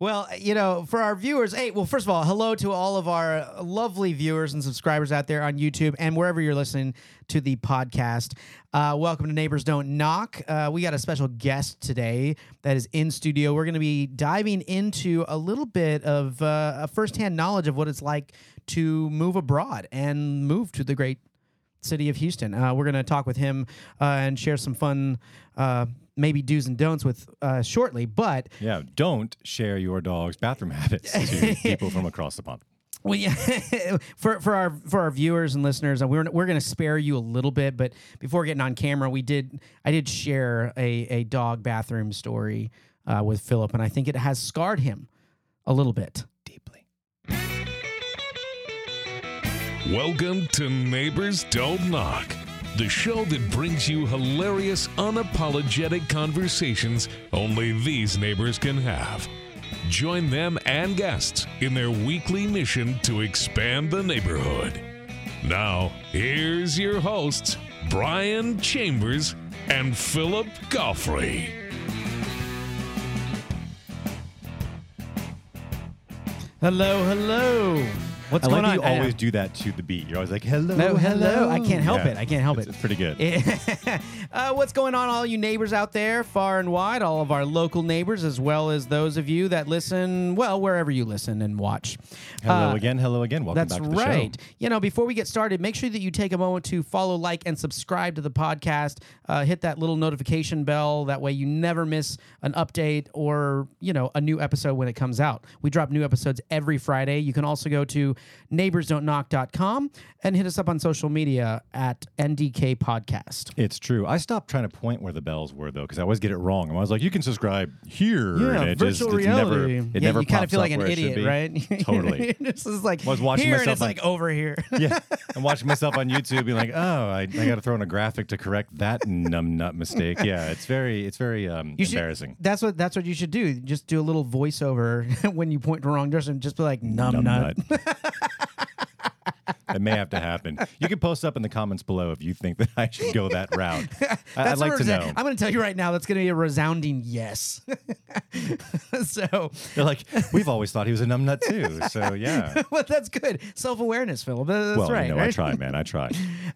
Well, you know, for our viewers, hey, well, first of all, hello to all of our lovely viewers and subscribers out there on YouTube and wherever you're listening to the podcast. Uh, welcome to Neighbors Don't Knock. Uh, we got a special guest today that is in studio. We're going to be diving into a little bit of uh, a firsthand knowledge of what it's like to move abroad and move to the great city of Houston. Uh, we're going to talk with him uh, and share some fun, uh, maybe do's and don'ts with uh, shortly. But Yeah, don't share your dog's bathroom habits to people from across the pond. well, yeah, for for our for our viewers and listeners, we're we're going to spare you a little bit. But before getting on camera, we did I did share a a dog bathroom story uh, with Philip, and I think it has scarred him a little bit. Welcome to Neighbors Don't Knock, the show that brings you hilarious, unapologetic conversations only these neighbors can have. Join them and guests in their weekly mission to expand the neighborhood. Now, here's your hosts, Brian Chambers and Philip Goffrey. Hello, hello. What's I going like on? you I- always do that to the beat. You're always like, hello, No, hello. I can't help Yeah, it. I can't help it's, it. It's pretty good. uh, what's going on, all you neighbors out there, far and wide, all of our local neighbors, as well as those of you that listen, well, wherever you listen and watch. hello Uh, again, hello again. Welcome That's back to the right. show. You know, before we get started, make sure that you take a moment to follow, like, and subscribe to the podcast. Uh, hit that little notification bell. That way you never miss an update or, you know, a new episode when it comes out. We drop new episodes every Friday. You can also go to neighborsdon'tknock.com and hit us up on social media at NDK Podcast. It's true. I stopped trying to point where the bells were though, because I always get it wrong. I was like, you can subscribe here. and it virtual just, reality. Never, it yeah, never you kind of feel like an where it should idiot, right? Totally. this is like I was watching here, and myself it's on- like over here. yeah. I'm watching myself on YouTube being like, oh, I, I got to throw in a graphic to correct that numb nut mistake. Yeah, it's very, it's very um, should- embarrassing. That's what that's what you should do. Just do a little voiceover when you point the wrong direction. Just be like numb, Numb nut. It may have to happen. You can post up in the comments below if you think that I should go that route. I, I'd like to know. I'm going to tell you right now. That's going to be a resounding yes. so, They're like, we've always thought he was a numbnut too. So yeah. well, that's good. Self awareness, Philip. That's well, right. you know, I try, man. I try.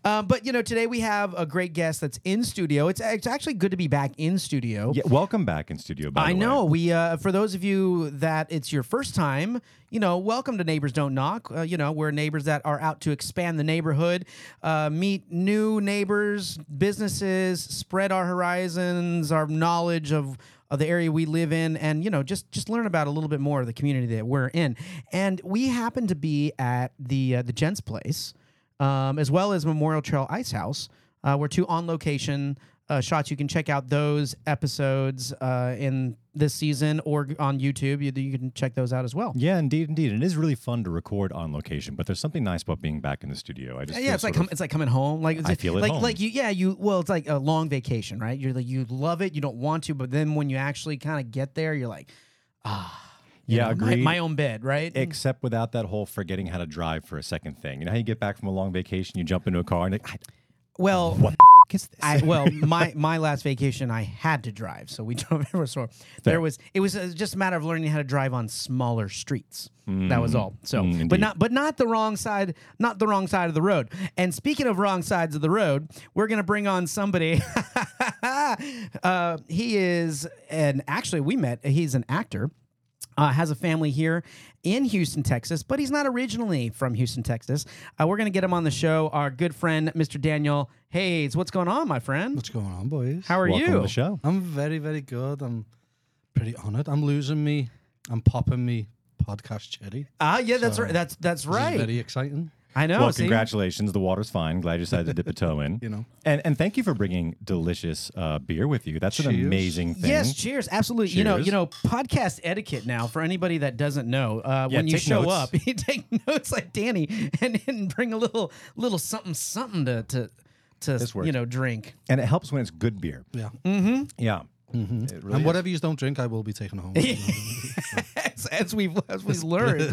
Um, but you know, today we have a great guest that's in studio. It's it's actually good to be back in studio. Yeah, welcome back in studio. By I the way. know. We uh, for those of you that it's your first time, you know, welcome to Neighbors Don't Knock. Uh, you know, we're neighbors that are out to expand the neighborhood, uh, meet new neighbors, businesses, spread our horizons, our knowledge of of the area we live in, and you know, just just learn about a little bit more of the community that we're in. And we happen to be at the uh, the Gents Place, um, as well as Memorial Trail Ice House. Uh, we're two on location uh, shots. You can check out those episodes uh, in this season or on YouTube. You, you can check those out as well. Yeah, indeed, indeed. It is really fun to record on location, but there's something nice about being back in the studio. I just Yeah, it's like com- it's like coming home. Like I feel like home. like you yeah you well it's like a long vacation right. You're like you love it. You don't want to, but then when you actually kind of get there, you're like ah you Yeah, know, my, my own bed right. except without that whole forgetting how to drive for a second thing. You know how you get back from a long vacation, you jump into a car and like, well, what the f- is this? I well, my my last vacation, I had to drive, so we drove everywhere. So there was it was uh, just a matter of learning how to drive on smaller streets. That was all. So, Mm, but not but not the wrong side, not the wrong side of the road. And speaking of wrong sides of the road, we're gonna bring on somebody. uh, he is and actually we met. He's an actor uh, has a family here in Houston, Texas, but he's not originally from Houston, Texas. Uh, we're going to get him on the show. Our good friend, Mr. Daniel Hayes. What's going on, my friend? What's going on, boys? How are Welcome you? to the show. I'm very, very good. I'm pretty honored. I'm losing me. I'm popping me podcast cherry. Ah, yeah, that's right. That's that's This is right. very exciting. I know. well, see? congratulations. The water's fine. Glad you decided to dip a toe in. You know. And and thank you for bringing delicious uh, beer with you. That's an Cheers. amazing thing. Yes, cheers. Absolutely. You know, Cheers. you know, podcast etiquette now for anybody that doesn't know. Uh, Yeah, when you take show notes. up, you take notes like Danny and, and bring a little little something something to to to This works. you know drink. And it helps when it's good beer. Yeah. Mm-hmm. Yeah. It really and is. whatever you don't drink, I will be taking home. Ex- as we've as we've learned.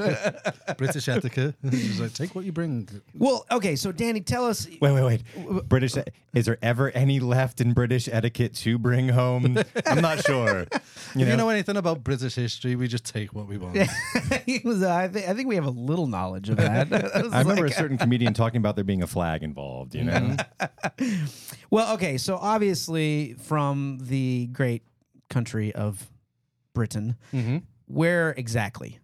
British etiquette. It's like, take what you bring. well, okay, so Danny, tell us. Wait, wait, wait. British. Is there ever any left in British etiquette to bring home? I'm not sure. If you know anything about British history, we just take what we want. Was, uh, I, think, I think we have a little knowledge of that. I I remember like- a certain comedian talking about there being a flag involved. You know, Well, okay, so obviously from the great country of Britain, Mm-hmm. Where exactly?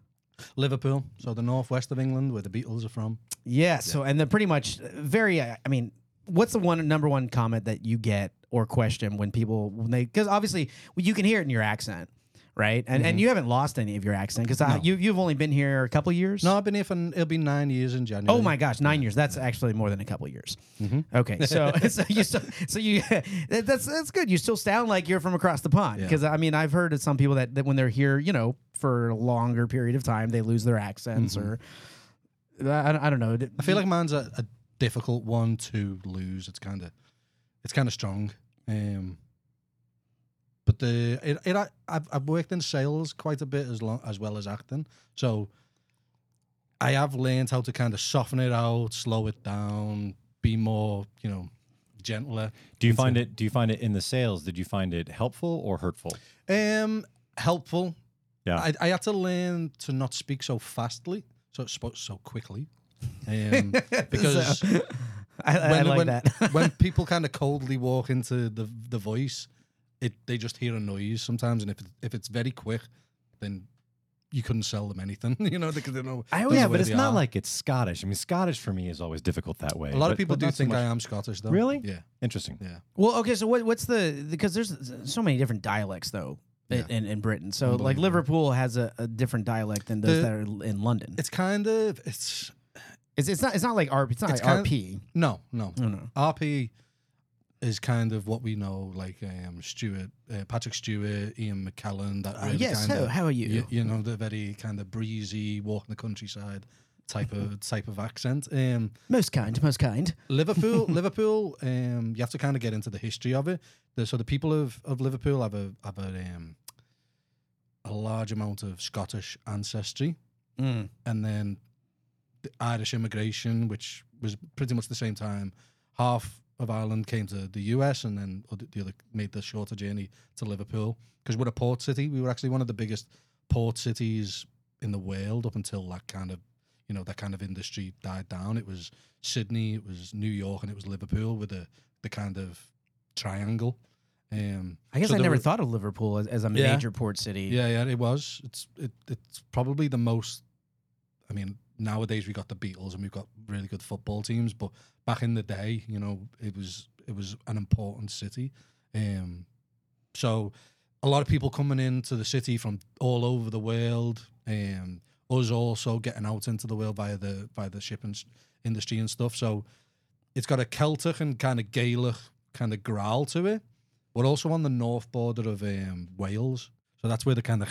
Liverpool, so the northwest of England, where the Beatles are from. Yeah. So, and then pretty much very. uh, I mean, what's the one number one comment that you get or question when people when they because obviously well, you can hear it in your accent, right? And Mm-hmm. and you haven't lost any of your accent because you you've only been here a couple years. No, I've been here for it'll be nine years in January. Oh my gosh, nine years. That's actually more than a couple years. Mm-hmm. Okay, so so you still, so you that- that's that's good. You still sound like you're from across the pond Yeah. because I mean I've heard of some people that, that when they're here, you know, for a longer period of time, they lose their accents or I, I don't know. Mm-hmm. I feel like mine's a, a difficult one to lose. It's kind of, it's kind of strong. Um, but the it, it I- I've I've worked in sales quite a bit as long as well as acting, so I have learned how to kind of soften it out, slow it down, be more you know gentler. do you find it? Do you find it in the sales? Did you find it helpful or hurtful? Um, helpful. Yeah. I, I had to learn to not speak so fastly, so spoke so quickly, um, because I, I when, like when, that. when people kind of coldly walk into the the voice, it they just hear a noise sometimes, and if it, if it's very quick, then you couldn't sell them anything, you know, because they know. I they always- know yeah, but it's not are. like it's Scottish. I mean, Scottish for me is always difficult that way. a lot but- of people do not so think I am Scottish, though. Really? Yeah, Interesting. yeah. well, okay, so what what's the because there's so many different dialects though. In, Yeah. in, in Britain, so like Liverpool has a, a different dialect than those The- that are in London. It's kind of it's It's, it's not it's not like RP. It's not It's like kind of- RP. no, no. Oh, no, no. RP is kind of what we know, like um, Stewart, uh, Patrick Stewart, Ian McKellen. That Uh, really yes. kind How, of how are you? you, you know the very kind of breezy walk in the countryside type of type of accent. Um, Most kind. Most kind. Liverpool, Liverpool. Um, you have to kind of get into the history of it. The, so the people of, of Liverpool have a have a um, a large amount of Scottish ancestry, Mm. and then the Irish immigration, which was pretty much the same time. Half of Ireland came to the US, and then the other made the shorter journey to Liverpool because we're a port city. We were actually one of the biggest port cities in the world up until that kind of you know that kind of industry died down. It was Sydney, it was New York, and it was Liverpool with the the kind of triangle. Um, I guess so I never were- thought of Liverpool as, as a Yeah. major port city. Yeah, yeah, it was. It's it, it's probably the most. I mean, nowadays we got the Beatles and we've got really good football teams, but back in the day, you know, it was it was an important city. Um, so a lot of people coming into the city from all over the world. Um, us also getting out into the world via the via the shipping industry and stuff. So it's got a Celtic and kind of Gaelic kind of growl to it. We're also on the north border of um, Wales, so that's where the kind of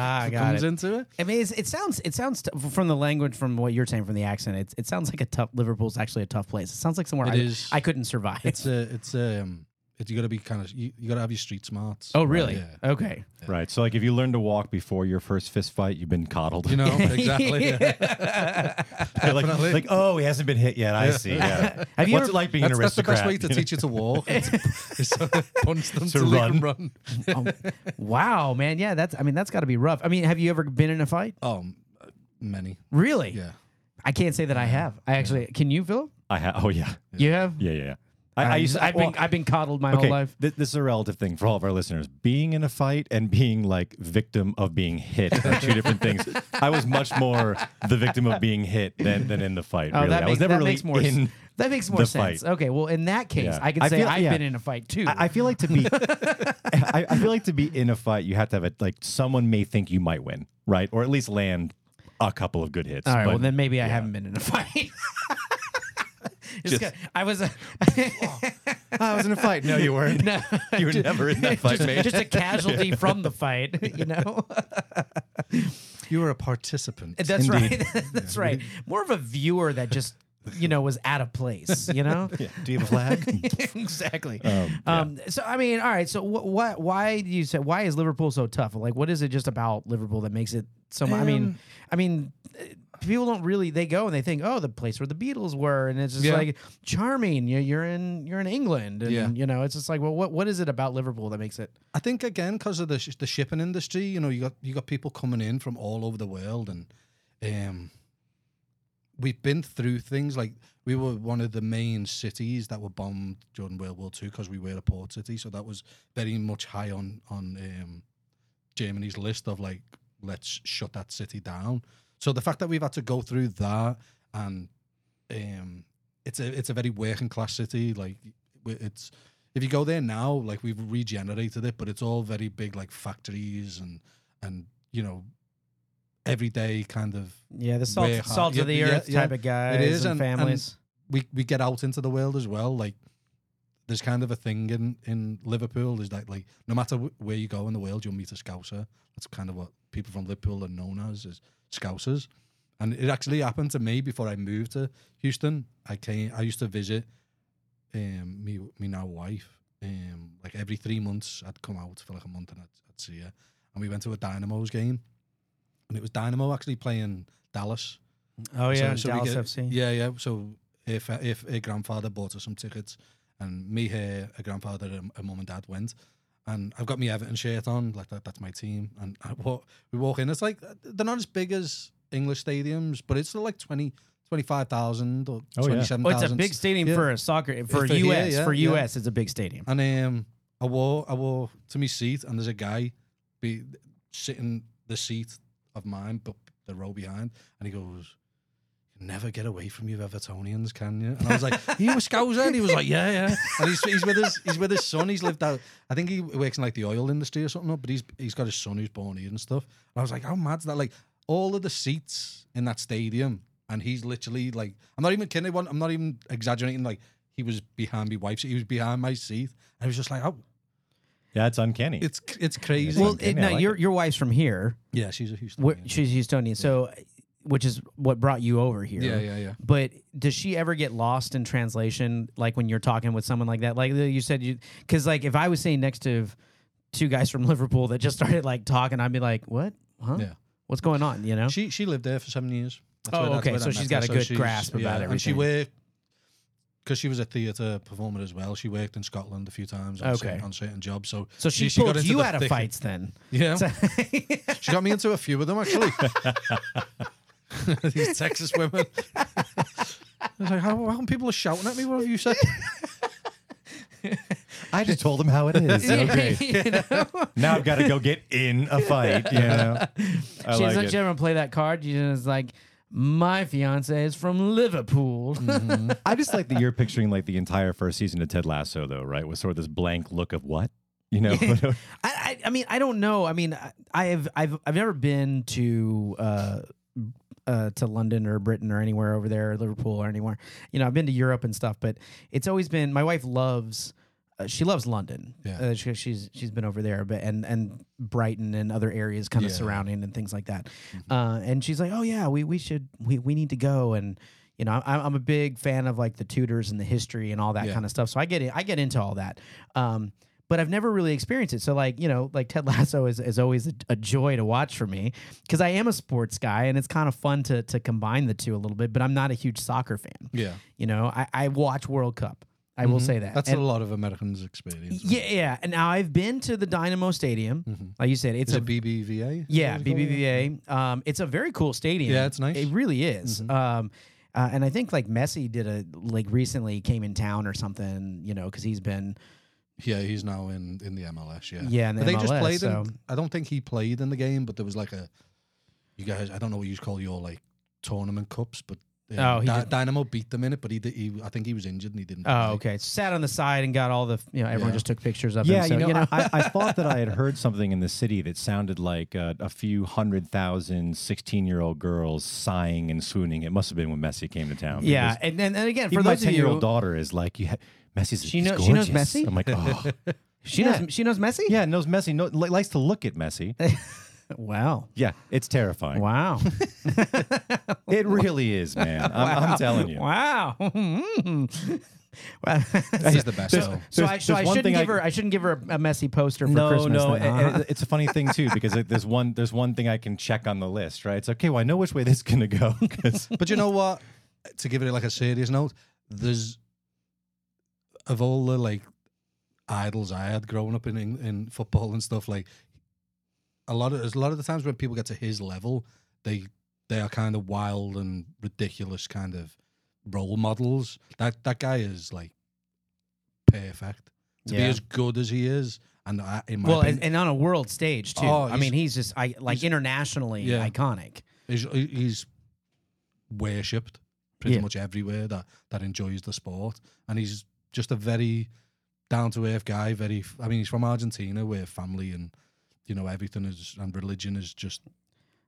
Ah, I got comes it. into it. I mean, it's, it sounds it sounds t- from the language, from what you're saying, from the accent. It, it sounds like a tough. Liverpool's actually a tough place. It sounds like somewhere It I, is. I couldn't survive. It's a, it's um, it's you got to be kind of you, you got to have your street smarts. oh, really? Yeah. Okay. Right. So, like, if you learn to walk before your first fist fight, you've been coddled. You know exactly. yeah. Like, like, oh, he hasn't been hit yet. I see. Yeah. Have you What's ever- it like being That's, an that's the aristocrat? best way to teach you to walk. is to punch them To to run. can run. Oh, wow, man. Yeah, that's. I mean, that's got to be rough. I mean, have you ever been in a fight? Oh, many. Really? Yeah. I can't say that I have. I actually. Can you, Phil? I ha- oh yeah, You have. yeah, yeah. I, I um, used to, I've well, been. I've been coddled my okay, whole life. thi- this is a relative thing for all of our listeners. Being in a fight and being like victim of being hit are two different things. I was much more the victim of being hit than, than in the fight. Oh, really. that I makes, was never that really makes more. s- that makes more sense. fight. Okay, well, in that case, Yeah. I can I say feel- I've yeah. been in a fight too. I, I feel like to be, I, I feel like to be in a fight, you have to have a like someone may think you might win, right, or at least land a couple of good hits. All right, well then maybe I haven't been in a fight. Just Just- got- I was a I was in a fight. No, you weren't. no, You were never in that fight, just, mate. just a casualty from the fight. You know, You were a participant. that's Indeed. right. that's right. More of a viewer that just you know was out of place. You know. Yeah. Do you have a flag? exactly. Um, yeah. Um, so I mean, all right. So what? Wh- why do you say? Why is Liverpool so tough? Like, what is it just about Liverpool that makes it so? mu- I mean, Um, I mean, people don't really. They go and they think, oh, the place where the Beatles were, and it's just Yeah. like charming. You- You're in you're in England, and Yeah. you know, it's just like, well, what what is it about Liverpool that makes it? I think again because of the sh- the shipping industry, you know, you got you got people coming in from all over the world, and um, we've been through things like we were one of the main cities that were bombed during World War Two because we were a port city, so that was very much high on on um, Germany's list of like let's shut that city down. So the fact that we've had to go through that and um, it's a it's a very working class city, like it's if you go there now, like we've regenerated it, but it's all very big, like factories and and you know, everyday kind of. Yeah, the salt salt of the yeah, earth yeah. type of guys It is and, and- and- families. We we get out into the world as well. Like there's kind of a thing in in Liverpool is that like no matter wh- where you go in the world, you'll meet a Scouser. That's kind of what people from Liverpool are known as is Scousers. And it actually happened to me before I moved to Houston. I came. I used to visit um, me me now wife. Um, like every three months, I'd come out for like a month and I'd, I'd see her. And we went to a Dynamo's game, and it was Dynamo actually playing Dallas. oh yeah, so we Dallas get- FC. Yeah, yeah. So if if her grandfather bought her some tickets, and me, her, her grandfather, and her mum and dad went, and I've got my Everton shirt on, like that. That's my team. And I walk, we walk in. It's like they're not as big as English stadiums, but it's still like 20, 25,000 or Oh, yeah. twenty seven Oh, thousand. it's a big stadium Yeah. for a soccer for, For here, US yeah, for yeah. US. It's a big stadium. And um, I wore I wore to my seat, and there's a guy be sitting the seat of mine, but the row behind, and he goes. "You Never get away from you Evertonians, can you? And I was like, "Are "You a Scouser?" And he was like, "Yeah, yeah." And he's, he's with his he's with his son. He's lived out. I think he works in like the oil industry or something. But he's he's got his son who's born here and stuff. And I was like, "How mad's that?" Like all of the seats in that stadium, and he's literally like, I'm not even kidding. I'm not even exaggerating. Like he was behind my wife's. seat. He was behind my seat. And I was just like, "Oh, yeah, it's uncanny. it's it's crazy." Well, okay, it, I no, like your it. your wife's from here. yeah, she's a Houston. Wh- she's Houstonian, so which is what brought you over here. yeah, yeah, yeah. But does she ever get lost in translation, like when you're talking with someone like that? Like uh, you said, you because like if I was sitting next to two guys from Liverpool that just started like talking, I'd be like, "What? Huh? Yeah. What's going on?" You know? She she lived there for seven years. That's Oh, where- okay, so she's got her. a good she's- grasp about everything. And she worked because she was a theatre performer as well. She worked in Scotland a few times on, Okay. certain, on certain jobs. So so she, she got pulled into you out of fights then. yeah, she got me into a few of them actually. These Texas women. I was like, how, how come people are shouting at me? What have you said? I just told them how it is. Okay. You know? now I've got to go get in a fight. You know, I She's like like, it. she ever play that card? She's just like, my fiance is from Liverpool. Mm-hmm. I just like that you're picturing like the entire first season of Ted Lasso, though, right? With sort of this blank look of what, you know. I, I, I mean, I don't know. I mean, I- I've, I've, I've never been to, uh, uh, to London or Britain or anywhere over there, or Liverpool or anywhere. You know, I've been to Europe and stuff, but it's always been. My wife loves. Uh, she loves London. Yeah. Uh, she, she's she's been over there, but and and Brighton and other areas kind of Yeah. surrounding and things like that. Uh, and she's like, oh yeah, we we should we we need to go and. You know, I'm, I'm a big fan of like the Tudors and the history and all that Yeah. kind of stuff. So I get. I get into all that. Um, but I've never really experienced it. So like, you know, like Ted Lasso is, is always a, a joy to watch for me because I am a sports guy and it's kind of fun to to combine the two a little bit. But I'm not a huge soccer fan. Yeah, You know, I, I watch World Cup. I will say that. Mm-hmm. that's And- a lot of Americans' experience. yeah, yeah. And now I've been to the Dynamo Stadium. Mhm. Like you said, it's Is a it BBVA? yeah, Is that what it's called? BBVA. Um, it's a very cool stadium. Yeah, it's nice. It really is. Um, uh, and I think like Messi did a like recently came in town or something, you know, because he's been Yeah, he's now in in the MLS. Yeah, Yeah, in the But they just played. so- In, I don't think he played in the game, but there was like a. You guys, I don't know what you call your like tournament cups, but uh, Oh, he Dy- Dynamo beat them in it, but he, did, he I think he was injured and he didn't. oh play. okay, sat on the side and got all the you know everyone Yeah. just took pictures of Yeah, him. So, you know, I, I thought that I had heard something in the city that sounded like uh, a few hundred thousand 16 year old girls sighing and swooning. It must have been when Messi came to town. yeah, because and then and again for Even my those of 10 year you, old daughter is like, you ha- Messi's She he's know- she knows gorgeous." Messi? I'm like, oh. she Yeah. knows she knows Messi. yeah, knows Messi, no, li- likes to look at Messi. wow. Yeah, it's terrifying. Wow. It really is, man. I'm, I'm telling you. Wow. well, He's the best. though. so There's- I, so there's I one shouldn't thing I- give her. I shouldn't give her a, a Messi poster for no, Christmas. no, then, and- huh? it's a funny thing too because like, there's one there's one thing I can check on the list, right? It's okay. Well, I know which way this is gonna go 'cause- But you know what? To give it like a serious note, there's of all the like idols I had growing up in in, in football and stuff. Like a lot of a lot of the times when people get to his level, they they are kind of wild and ridiculous kind of role models. That that guy is like perfect to be as good as he is. And I, in my well, opinion, and, and on a world stage too. Oh, I mean, he's just I like internationally Yeah. iconic. He's, he's worshipped pretty Yeah. much everywhere that, that enjoys the sport. And he's just a very down to earth guy. Very, I mean, he's from Argentina where family and, you know, everything is, and religion is just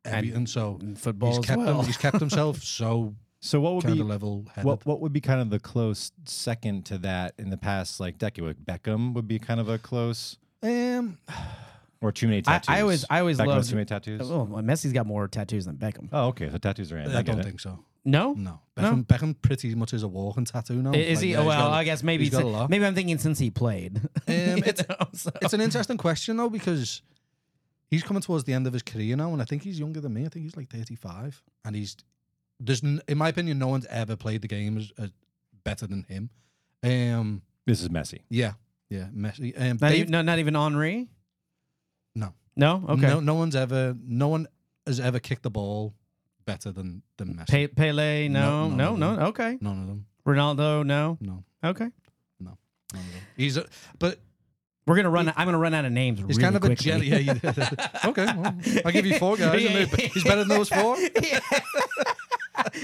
everything. so Football he's as kept, well. him, he's kept himself so so what would kind be level what what would be kind of the close second to that in the past like decade? Like Beckham would be kind of a close um, or too many I- I always- I always Beckham has loved- too many tattoos. Oh, well, Messi's got more tattoos than Beckham. Oh, okay. So tattoos are in. I, I, get don't it. think so. No, No. No? Beckham, Beckham pretty much is a walking tattoo now. Is Like, he? yeah, he's well, got a- I guess maybe he's got it's- a lot. maybe I'm thinking since he played. Um, You it's- know, so- It's an interesting question though because he's coming towards the end of his career now, and I think he's younger than me. I think he's like thirty-five, and he's there's n- in my opinion, no one's ever played the game as, as better than him. Um, This is Messi. yeah, yeah, Messi. Um, not, Dave- even, no, not even Henry. No. No. Okay. no, no one's ever, no one has ever kicked the ball better than than Messi. Pe- Pele. No. No, No. no, No. Okay. None of them. Ronaldo. No. No, Okay. none of them. He's, a, but We're gonna run. I'm gonna run out of names. he's really kind of a jelly. Yeah, you, okay, well, I'll give you four guys. they- He's better than those four. Yeah.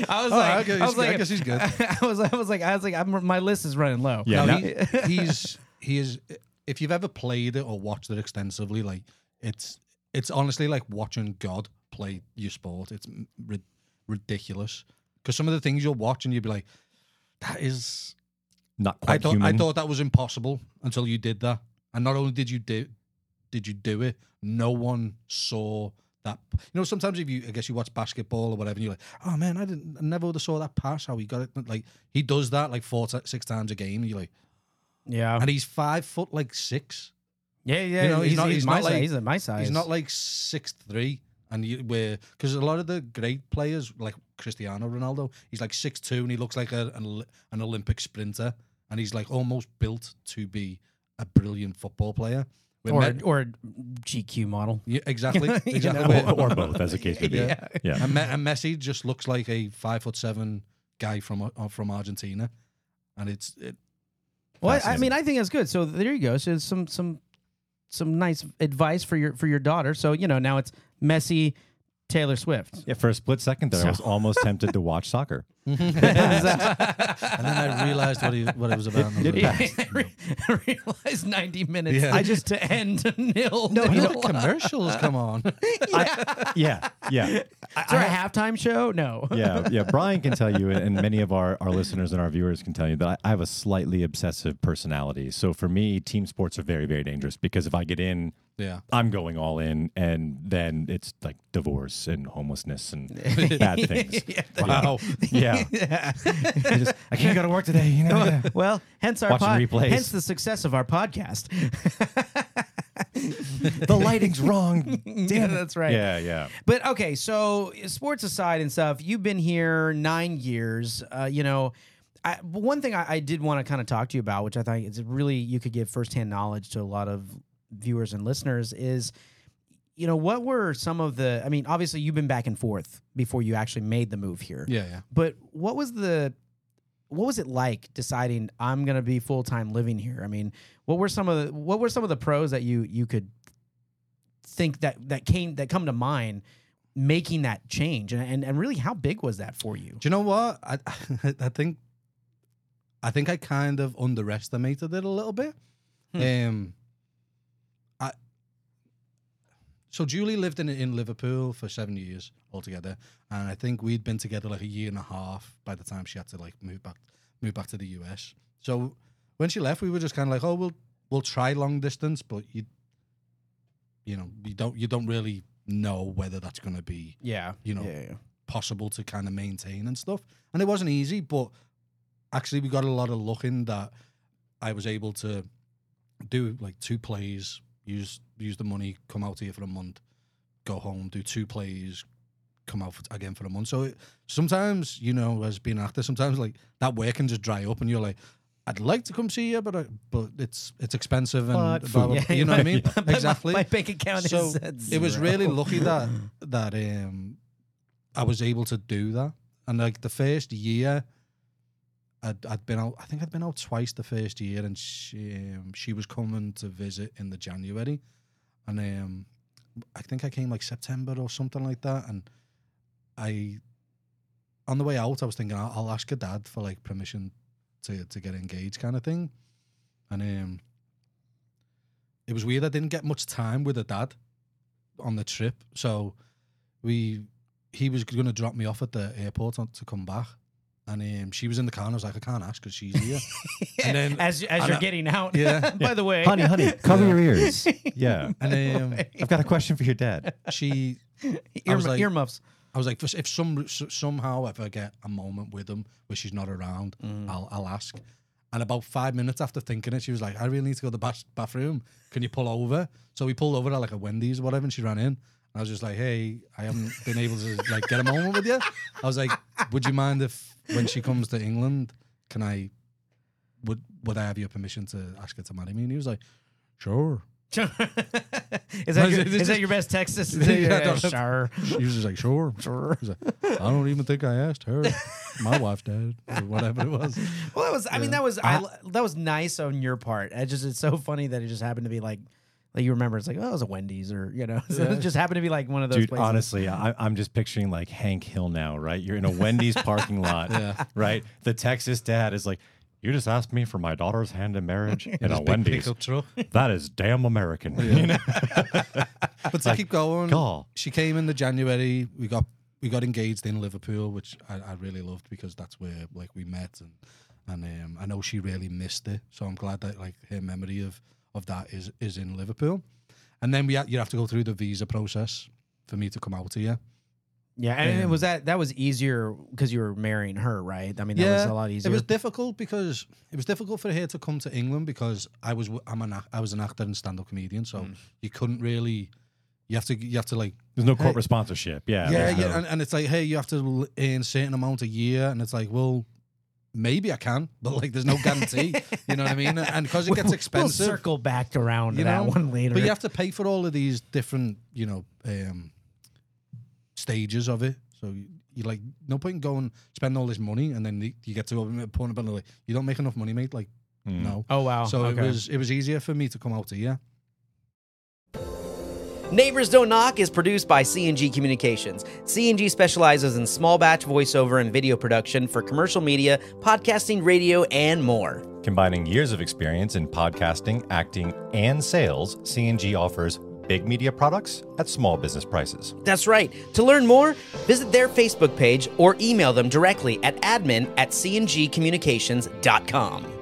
I was Oh, like, okay, I was good. I like, guess he's good. I was, I was like, I was like, I'm, my list is running low. Yeah. No, he, he's he is. If you've ever played it or watched it extensively, like it's it's honestly like watching God play your sport. It's ri- ridiculous because some of the things you'll watch and you'll be like, that is. Not quite I thought human. I thought that was impossible until you did that, and not only did you do did you do it, no one saw that. You know, sometimes if you, I guess you watch basketball or whatever, and you're like, oh man, I didn't, I never would have saw that pass. How he got it? Like he does that like four, six times a game. And you're like, Yeah. and he's five foot like six. Yeah. Yeah. You know, he's he's, not- he's he's my not size. like- he's at my size. He's not like six three, and you where because a lot of the great players like Cristiano Ronaldo, he's like six two, and he looks like a, an an Olympic sprinter, and he's like almost built to be a brilliant football player. Where or Me- or GQ model. yeah, exactly, You exactly. know? or, or both, as the case may be. Yeah. Yeah. and, Me- and Messi just looks like a five foot seven guy from uh, from Argentina, and it's it, Well, I, I mean, I think that's good. So there you go. So some some some nice advice for your for your daughter. So you know now it's Messi, Taylor Swift. Yeah, for a split second there, I was almost tempted to watch soccer. Mm-hmm. and then I realized what he what it was about. and I was It I realized ninety minutes. Yeah. I just to end nil. no, nil. the commercials come on. Yeah, yeah. Is there a halftime show? No. yeah, yeah. Brian can tell you, and many of our, our listeners and our viewers can tell you that I, I have a slightly obsessive personality. So for me, team sports are very, very dangerous because if I get in, Yeah. I'm going all in, and then it's like divorce and homelessness and bad things. Wow. Yeah, Yeah. I, just, I can't go to work today. You know. yeah. Well, hence our Watching pod, replays. hence the success of our podcast. the lighting's wrong. yeah, that's right. Yeah, yeah. But okay, so sports aside and stuff, you've been here nine years. Uh, you know, I, but one thing I, I did want to kind of talk to you about, which I think is really you could give firsthand knowledge to a lot of viewers and listeners, is you know what were some of the? I mean, obviously you've been back and forth before you actually made the move here. Yeah, yeah. But what was the what was it like deciding I'm going to be full time living here? I mean, what were some of the what were some of the pros that you you could think that that came that come to mind making that change and and, and really how big was that for you? Do you know what? I I think I think I kind of underestimated it a little bit. Um I so Julie lived in in Liverpool for seven years altogether, and I think we'd been together like a year and a half by the time she had to like move back move back to the US. So when she left, we were just kind of like, oh, we'll we'll try long distance, but you you know you don't you don't really know whether that's going to be Yeah. You know, Yeah, yeah. possible to kind of maintain and stuff. And it wasn't easy, but actually we got a lot of luck in that I was able to do like two plays, use use the money, come out here for a month, go home, do two plays, come out for, again for a month. So it, sometimes, you know, as being an actor, sometimes like that work can just dry up, and you're like. I'd like to come see you, but I, but it's it's expensive and blah, blah, blah. you know what I mean? My- my- exactly. My, bank account So it was really lucky that that um I was able to do that. And like the first year, I'd I'd been out. I think I'd been out twice the first year, and she um, she was coming to visit in the January, and um I think I came like September or something like that, and I on the way out I was thinking I'll, I'll ask your dad for like permission to to get engaged kind of thing, and um it was weird. I didn't get much time with her dad on the trip, so we he was going to drop me off at the airport to come back, and um, she was in the car. and I was like, I can't ask because she's here. and then as as and you're I- getting out. Yeah. By the way, honey, honey, cover your ears. Yeah. and um, I've got a question for your dad. she I ear, was like- earmuffs. I was like, if some s- somehow if I get a moment with him where she's not around, I'll I'll ask. And about five minutes after thinking it, she was like, I really need to go to the bath- bathroom. Can you pull over? So we pulled over at like a Wendy's or whatever, and she ran in. I was just like, hey, I haven't been able to like get a moment with you. I was like, would you mind if when she comes to England, can I would would I have your permission to ask her to marry me? And he was like, sure. is that Is your, is that your best Texas? Yeah, I yeah, sure. He was just like, sure, sure. Like, I don't even think I asked her. My wife did, or whatever it was. Well, that was. I mean, that was. I, that was nice on your part. I just. It's so funny that it just happened to be like. Like you remember, it's like oh, it was a Wendy's, or you know, so Yeah. it just happened to be like one of those. Dude, places. honestly, I, I'm just picturing like Hank Hill now, right? You're in a Wendy's parking lot, Yeah. right? The Texas dad is like, "You just asked me for my daughter's hand in marriage in a Wendy's. That is damn American." You know? But to keep going, God. she came in the January. We got we got engaged in Liverpool, which I, I really loved because that's where like we met, and and um, I know she really missed it. So I'm glad that like her memory of of that is is in Liverpool. And then we ha- you have to go through the visa process for me to come out here. yeah, and it um, was that that was easier because you were marrying her, right? I mean, that was a lot easier. It was difficult because it was difficult for her to come to England because I was w- I'm an I was an actor and stand up comedian, so Mm. you couldn't really. You have to you have to like There's no Hey. corporate sponsorship. Yeah. yeah yeah, no- and, and it's like hey you have to l- earn certain amount a year, and it's like well maybe I can, but like there's no guarantee. you know what I mean? And because it gets expensive, We'll circle back around to you that one later. but you have to pay for all of these different you know um, stages of it. So you, you like no point in going spend all this money and then you- you get to a point about like you don't make enough money, mate. Like Mm. no. oh wow. So okay. it was it was easier for me to come out here. Neighbors Don't Knock is produced by C&G Communications. C&G specializes in small batch voiceover and video production for commercial media, podcasting, radio, and more. Combining years of experience in podcasting, acting, and sales, C&G offers big media products at small business prices. That's right. To learn more, visit their Facebook page or email them directly at admin at cngcommunications.com.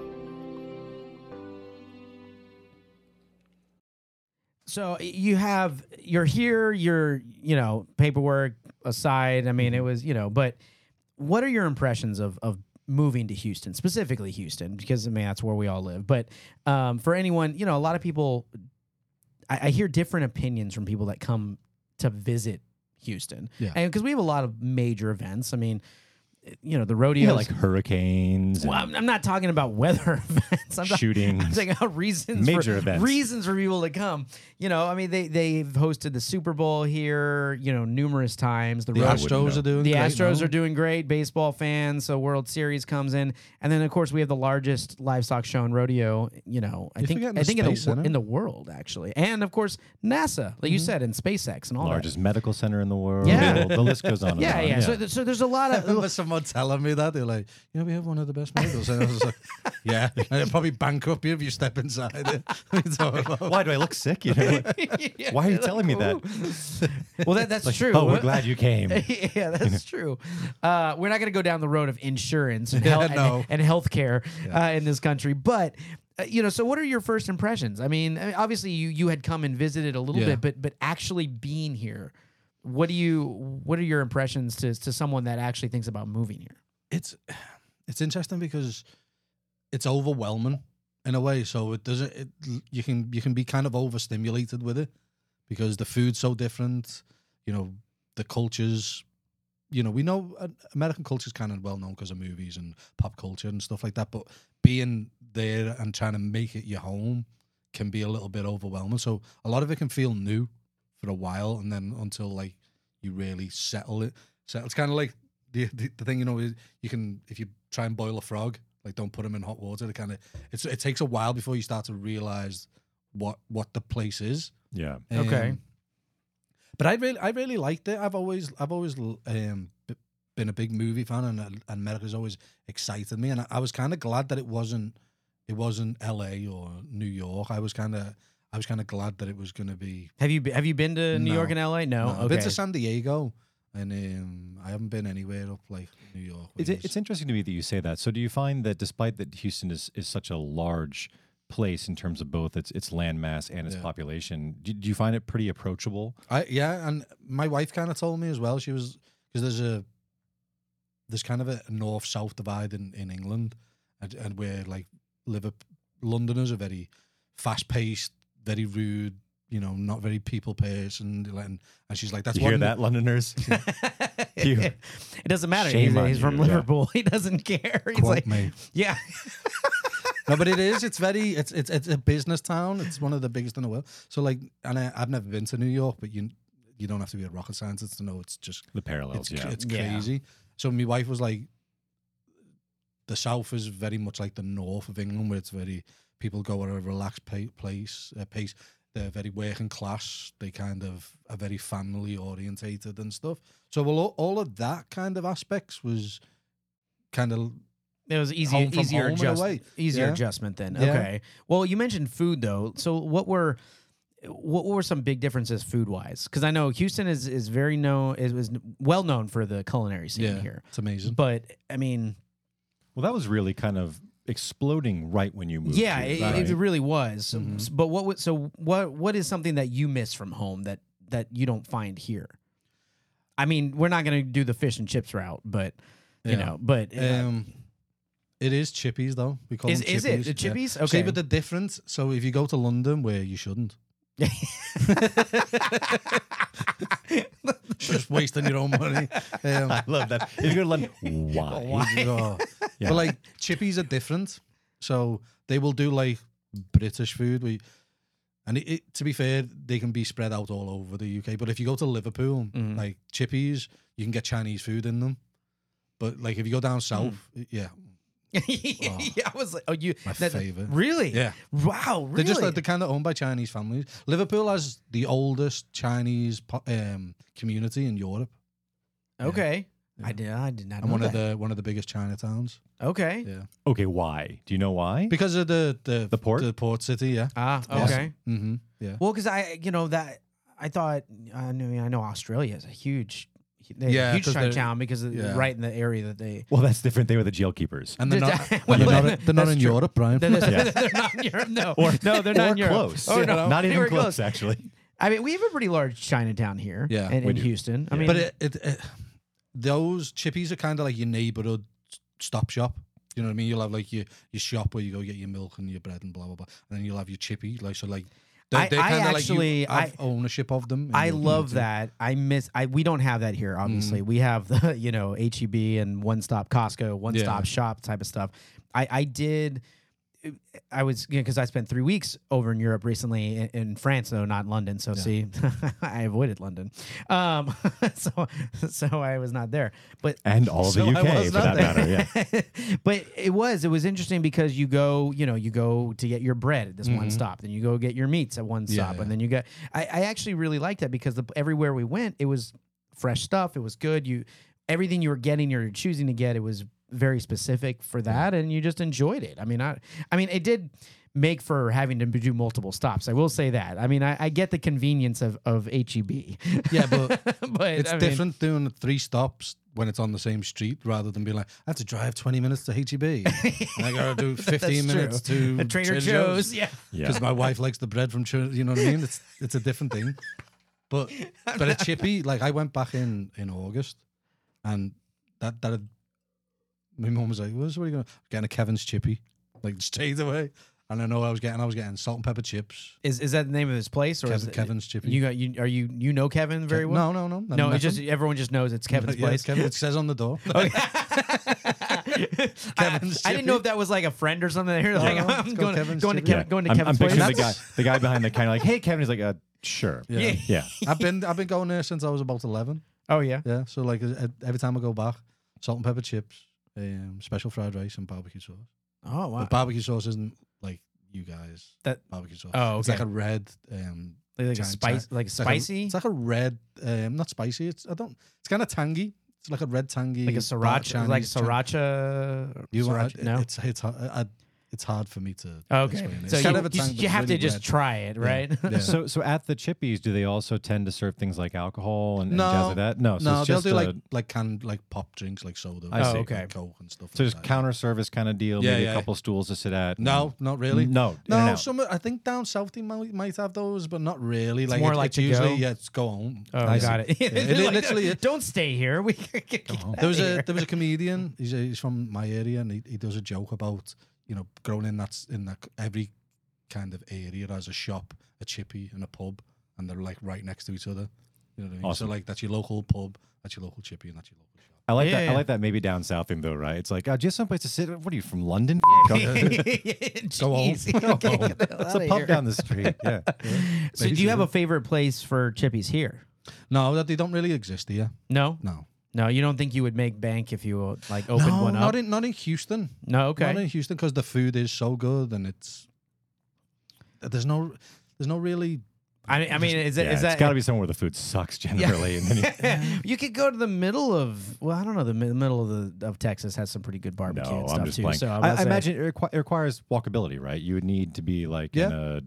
so you have you're here you're you know paperwork aside i mean Mm-hmm. it was you know but what are your impressions of of moving to houston specifically houston because i mean that's where we all live but um, for anyone you know a lot of people I, I hear different opinions from people that come to visit houston Yeah. and because we have a lot of major events i mean you know the rodeo Yeah, like hurricanes well, I'm, I'm not talking about weather events. I'm, not, shootings. I'm talking about reasons, Major for, events. reasons for people to come. You know, I mean, they they've hosted the Super Bowl here, you know, numerous times. The, The Ro- Astros know. are doing the great Astros now. are doing great. Baseball fans, so World Series comes in, and then of course we have the largest livestock show and rodeo. You know, I You're think I think in the, Center. in the world actually, and of course NASA, like you mm-hmm. said, and SpaceX and all largest medical center in the world. Yeah. the list goes on. that. Yeah, on. yeah. So, so there's a lot of someone telling me that they're like, you know, we have one of the best models, and I was like, yeah, and it'll probably bankrupt you if you step inside it. What are you talking about? Why do I look sick? You know, why are you telling me that? well, that, that's true. Oh, we're glad you came. yeah, that's true. Uh, we're not going to go down the road of insurance and, Yeah, health, no. and, and healthcare uh, in this country, but uh, you know, so what are your first impressions? I mean, I mean, obviously you you had come and visited a little Yeah. bit, but but actually being here, what do you what are your impressions to to someone that actually thinks about moving here? it's it's interesting because it's overwhelming in a way. So it doesn't. It, you can you can be kind of overstimulated with it because the food's so different. You know, the cultures. You know, we know uh, American culture is kind of well known because of movies and pop culture and stuff like that. But being there and trying to make it your home can be a little bit overwhelming. So a lot of it can feel new for a while, and then until like you really settle it. So it's kind of like the, the the thing you know is you can if you try and boil a frog, like don't put them in hot water. It kind of it's it takes a while before you start to realize what what the place is. Yeah. Okay. Um, but I really I really liked it. I've always I've always um been a big movie fan, and and America's always excited me. And I, I was kind of glad that it wasn't it wasn't L.A. or New York. I was kind of I was kind of glad that it was going to be. Have you be- have you been to New No. York and L.A.? No, I've okay. been to San Diego, and um, I haven't been anywhere up like New York. It's, which it's interesting to me that you say that. So, do you find that despite that Houston is, is such a large place in terms of both its its land mass and its Yeah. population, do, do you find it pretty approachable? I yeah, and my wife kind of told me as well. She was because there's a there's kind of a north south divide in, in England, and, and where like Liverpool, Londoners are very fast paced, very rude. You know, not very people person. And, and she's like, "That's you hear that, Londoners? You- it doesn't matter. Shame He's, on he's from you, yeah. Liverpool. He doesn't care. He's Quote like, me. yeah. no, but it is. It's very. It's it's it's a business town. It's one of the biggest in the world. So like, and I, I've never been to New York, but you you don't have to be a rocket scientist to know it's just the parallels, it's yeah. it's Yeah. crazy. So my wife was like, the south is very much like the north of England, where it's very people go at a relaxed pa- place uh, pace. They're very working class. They kind of are very family orientated and stuff. So well, all, all of that kind of aspects was kind of It was easier, Home from easier home in a adjust, way. easier Yeah. adjustment then. Yeah. Okay. Well, you mentioned food though. So what were what were some big differences food wise? Because I know Houston is is very known is was well known for the culinary scene yeah, here. it's amazing. But I mean, Well, that was really kind of exploding right when you moved. yeah, here, it, right? it really was. So- Mhm. But what would so what what is something that you miss from home that that you don't find here? I mean, we're not going to do the fish and chips route, but you Yeah. know, but uh, Um, it is chippies though. We call is them is it the yeah. chippies? See, Okay. but the difference. So if you go to London, where you shouldn't, just wasting your own money. Um, I love that. If you go to London, why? oh. Yeah. But like chippies are different, so they will do like British food. We and it, it, to be fair, they can be spread out all over the UK. But if you go to Liverpool, Mhm. like chippies, you can get Chinese food in them. But like if you go down south, yeah, yeah, I was like, oh, you my that- favorite. Really? Yeah. Wow. Really? They're just like they're kind of owned by Chinese families. Liverpool has the oldest Chinese po- um, community in Europe, okay. Yeah. I did. I did not and know one that. of the one of the biggest Chinatowns. okay. Yeah, Okay, why? Do you know why? because of the the The port? the port city. Yeah. Ah. Yes. Okay. Mm-hmm. Yeah. Well, because I, you know, that I thought. I mean, I know Australia is a huge, they Yeah, a huge 'cause they're- Chinatown because of, yeah. right in the area that they. Well, that's different. They were the jail keepers. And they're not. that- and they're not, they're not in true. Europe, Brian. They're, they're- Yeah. they're not in Europe. No, Or- no, they're not or in Europe. close. Oh, Yeah, no, Not even were close, actually. I mean, we have a pretty large Chinatown here. Yeah, in, in do. Houston. I mean, but it, it, it those chippies are kind of like your neighborhood stop shop. You know what I mean? You'll have like your, your shop where you go get your milk and your bread and blah blah blah, and then you'll have your chippy. Like so, like they're, I- they're I actually- like I- ownership of them. I love that. I miss. I we don't have that here. Obviously, mm. we have the you know HEB and one stop Costco, one stop Yeah. shop type of stuff. I I did. I was because I spent three weeks over in Europe recently in, in France though, not London. So Yeah. see, I avoided London, um, so so I was not there. But And all of the UK, for that there. matter. Yeah. but it was it was interesting because you go you know you go to get your bread at this one Mhm. stop then you go get your meats at one Yeah, stop yeah. and then you get I, I actually really liked that because the, everywhere we went it was fresh stuff it was good you everything you were getting you're choosing to get it was very specific for that and you just enjoyed it i mean i i mean it did make for having to do multiple stops i will say that i mean i, I get the convenience of of heb Yeah, but but it's I mean, different doing three stops when it's on the same street rather than being like, I have to drive 20 minutes to HEB. and I got to do 15 minutes to A Trader Trader Joe's. Yeah. Yeah. because my wife likes the bread from Trader. You know what I mean? It's it's a different thing. But but a chippy, like I went back in in August, and that that had, my mum was like, "What's what are you going? Getting a Kevin's chippy, like straight away." And I know I was getting I was getting salt and pepper chips. Is is that the name of this place or is Kevin, it, Kevin's chippy. You got you are you you know Kevin very well? No, no, no. never No, it's just him. everyone just knows it's Kevin's Yeah, place. Kevin, it says on the door. Kevin's I, I didn't know if that was like a friend or something. They're like, no, I'm it's going, called Kevin's going to Chippy. Kevin, going to I'm, Kevin's I'm place. picturing the guy, the guy behind the counter, like, "Hey, Kevin." He's like, uh, "Sure." Yeah. Yeah. I've been I've been going there since I was about eleven. Oh yeah. Yeah, so like uh, every time I go back, salt and pepper chips, um, special fried rice, and barbecue sauce. Oh wow. But barbecue sauce isn't like you guys. That- barbecue sauce. Oh, It's like a red. Um, like, like a spice, like it's like a- spicy, it's like a red. Um, not spicy. It's I don't. It's kind of tangy. It's like a red tangy. like a sriracha, like sriracha. You sriracha, no. It's it's. I, I- it's hard for me to. Okay, explain it. so It's you, of a you, you have really to just red. try it, right? Yeah. So, so at the Chippies, do they also tend to serve things like alcohol and, and No. jazz like that? No, so no, it's they'll do like a- like canned like pop drinks like soda. I Oh, see. okay. Coke and stuff. so like just that. counter service kind of deal. Yeah, maybe yeah. a couple stools to sit at. No, not really. No, No, some I think down south they might, might have those, but not really. like more it- like it's to usually go? yeah, it's go home. Oh, I got it. It literally don't stay here. We get There was a there was a comedian. He's he's from my area, and he, he does a joke about you know growing in that in that every kind of area has a shop, a chippy, and a pub, and they're like right next to each other. You know what I mean? Awesome. So like that's your local pub, that's your local chippy, and that's your local shop. I like Yeah, that. yeah. I like that. Maybe down south thing though, right? It's like, oh, do you have someplace to sit? What are you from London? Go- Go home. Go home. get the hell It's a pub here. down the street. Yeah. So, do you have a favorite place for chippies here? No, that they don't really exist here. No, No, no. You don't think you would make bank if you uh, like opened no, one up? not in not in Houston. no, okay. Not in Houston because the food is so good and it's there's no there's no really I mean, I mean, is, it, yeah is that it's got to be somewhere where the food sucks generally. And then you, you could go to the middle of well, I don't know. The middle of the of Texas has some pretty good barbecue no, and stuff I'm just too. playing. So I'm I, I imagine it, requi- it requires walkability, right? You would need to be like in a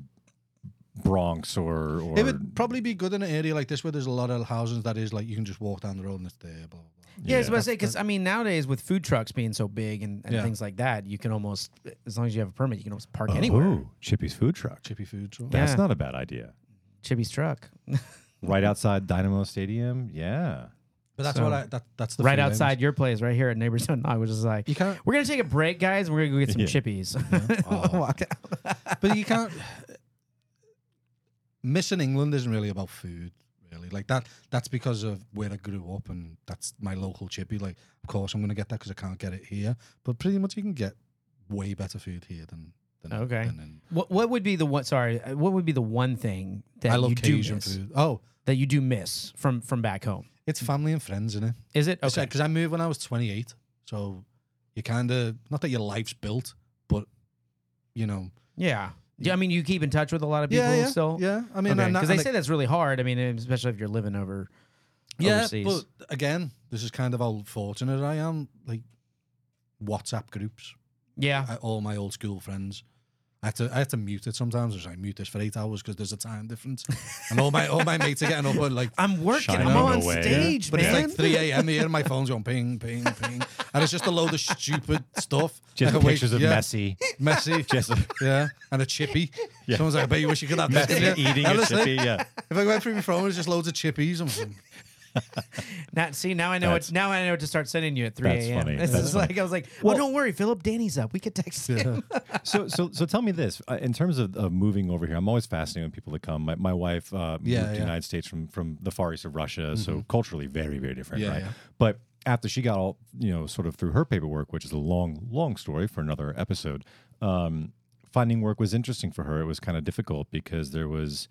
Bronx or or it would probably be good in an area like this where there's a lot of houses that is like you can just walk down the road and it's there. Blah, blah, blah. Yeah, I was about to say because I mean nowadays with food trucks being so big and, and Yeah. things like that, you can almost as long as you have a permit, you can almost park Oh, anywhere. Chippy's food truck. Chippy food. truck. That's Yeah. not a bad idea. Chippy's truck, Right outside Dynamo Stadium. Yeah. But that's So- what I that, that's the right feeling. outside your place, right here at Neighbors Don't Knock, which like You can't, we're gonna take a break, guys. and We're gonna go get some Yeah. chippies. Oh. But you can't. Missing England isn't really about food, really. Like that. That's because of where I grew up, and that's my local chippy. Like, of course, I'm gonna get that because I can't get it here. But pretty much, you can get way better food here than. than Okay. Than in, What what would be the one? Sorry, uh, what would be the one thing that I love you do miss, food. Oh, that you do miss from from back home? it's family and friends, isn't it? Is it Okay. okay? Because I moved when I was 28. So you kind of, not that your life's built, but, you know. Yeah. Yeah, I mean, you keep in touch with a lot of people yeah, yeah. still. Yeah. I mean, because that- they say that's really hard. I mean, especially if you're living over yeah, overseas. but again, this is kind of how fortunate I am. Like WhatsApp groups, yeah, I, all my old school friends. I had to I had to mute it sometimes. I was like mute this for eight hours because there's a time difference, and all my all my mates are getting up at like. I'm working. I'm on away. stage, But man. it's like 3 a.m. here, and my phone's going ping, ping, ping, and it's just a load of stupid stuff. Just Like a pictures of yeah, Messi. messy, Just yeah, and a chippy. Yeah. Someone's like, I bet you wish you could have this. Messi Yeah. eating a Honestly, chippy. Yeah. If I went through my phone, it's just loads of chippies. I'm like, Now, see, now I know it's. Now I know what to start sending you at 3 That's a.m. funny. This That's is funny. like I was like, well, don't worry, Philip. Danny's up. We could text him. so so so tell me this uh, in terms of, of moving over here i'm always fascinated when people that come my, my wife uh, moved Yeah, to the yeah. Mm-hmm. united states from from the far east of russia so culturally very very different Yeah, right but after she got all you know sort of through her paperwork which is a long long story for another episode um, finding work was interesting for her it was kind of difficult because there was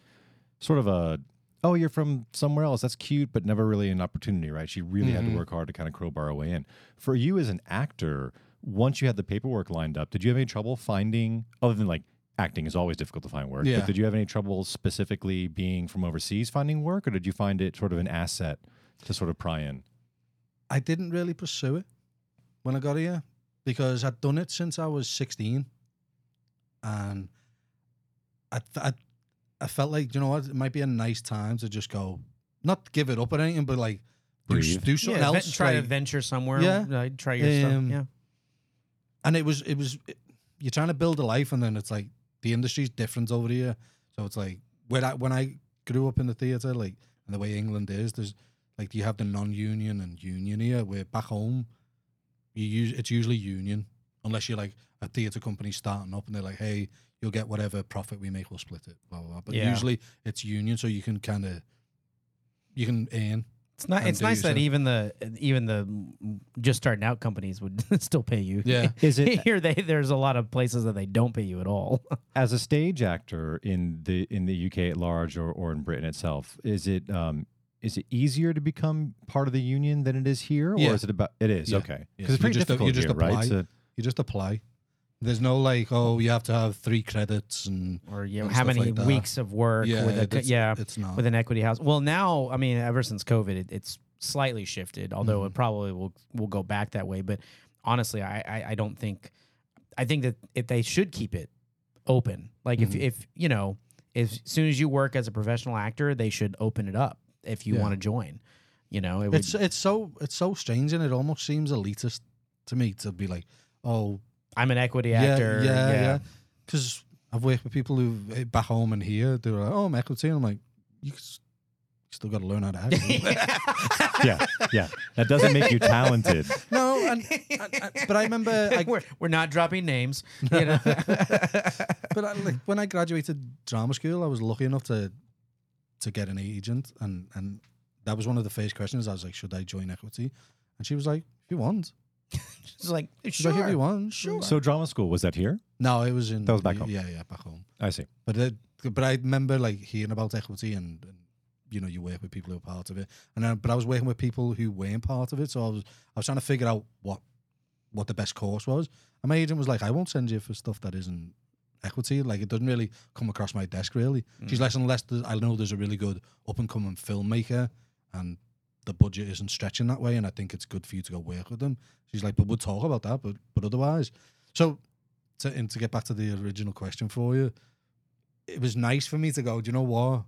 sort of a oh you're from somewhere else that's cute but never really an opportunity right she really had to Mm-hmm. work hard to kind of crowbar her way in for you as an actor once you had the paperwork lined up did you have any trouble finding other than like acting is always difficult to find work Yeah. but did you have any trouble specifically being from overseas finding work or did you find it sort of an asset to sort of pry in I didn't really pursue it when I got here because I'd done it since I was 16. And I, I, I felt like, you know what, it might be a nice time to just go, not give it up or anything, but like do, breathe. do something yeah, ve- else. try to like- venture somewhere. Yeah. uh, try your stuff. Um, Yeah. and it was it was you're trying to build a life and then it's like the industry's different over here so it's like when i when i grew up in the theater like and the way england is there's like you have the non-union and union here where back home you use it's usually union unless you're like a theater company starting up and they're like hey you'll get whatever profit we make we'll split it blah blah, blah. but Yeah. usually it's union so you can kind of you can earn It's not. and It's do nice that yourself. even the even the mm, just starting out companies would still pay you. Yeah. Is it Here, they there's a lot of places that they don't pay you at all. as a stage actor in the in the UK at large or, or in Britain itself? Is it um is it easier to become part of the union than it is here, or Yeah. is it about? It is Yeah. okay Yeah. because it's You pretty just- you difficult just here, right? So- you just apply there's no like oh you have to have three credits and or you know And how many like weeks of work yeah with a it's, yeah it's not with an equity house. Well, now I mean, ever since COVID, it, it's slightly shifted. Although Mm-hmm. it probably will will go back that way. But honestly, I I, I don't think. I think that if they should keep it open, like Mhm. if if you know, as soon as you work as a professional actor, they should open it up if you Yeah. want to join. You know, it would, it's it's so it's so strange and it almost seems elitist to me to be like oh I'm an equity actor. yeah yeah because I've worked with people who eh, back home and here they're like oh I'm equity and I'm like you still got to learn how to act yeah, yeah. That doesn't make you talented. no and, and- and- but I remember I, we're, we're not dropping names. You know, but I, like when I graduated drama school, I was lucky enough to to get an agent, and and that was one of the first questions. I was like, should I join equity? And she was like, if you want. it's like She's sure. like, if you want, sure. So drama school was that here? no, it was in That was back home. Yeah, yeah, back home. I see. But it, but I remember like hearing about equity and, and you know you work with people who are part of it, and then, but I was working with people who weren't part of it, so I was I was trying to figure out what what the best course was. And my agent was like, I won't send you for stuff that isn't equity. Like it doesn't really come across my desk really. She's mm. less unless there's, I know there's a really good up and coming filmmaker, and the budget isn't stretching that way, and I think it's good for you to go work with them. She's like, but we'll talk about that, but but otherwise, so to and to get back to the original question for you, it was nice for me to go. Do you know what?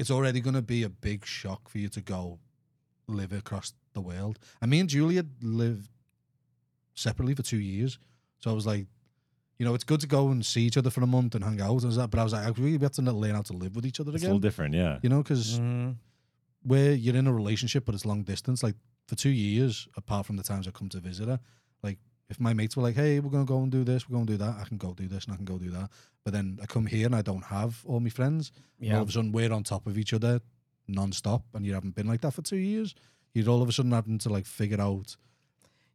It's already going to be a big shock for you to go live across the world. And me and Julia lived separately for two years, so I was like, you know, it's good to go and see each other for a month and hang out and that. But I was like, I really have to learn how to live with each other again. It's a little different, yeah. You know, because Mhm. Where you're in a relationship but it's long distance, like for two years, apart from the times I come to visit her, like if my mates were like, Hey, we're gonna go and do this, we're gonna do that, I can go do this and I can go do that. But then I come here and I don't have all my friends. Yeah. All of a sudden we're on top of each other non-stop and you haven't been like that for two years. You're all of a sudden having to like figure out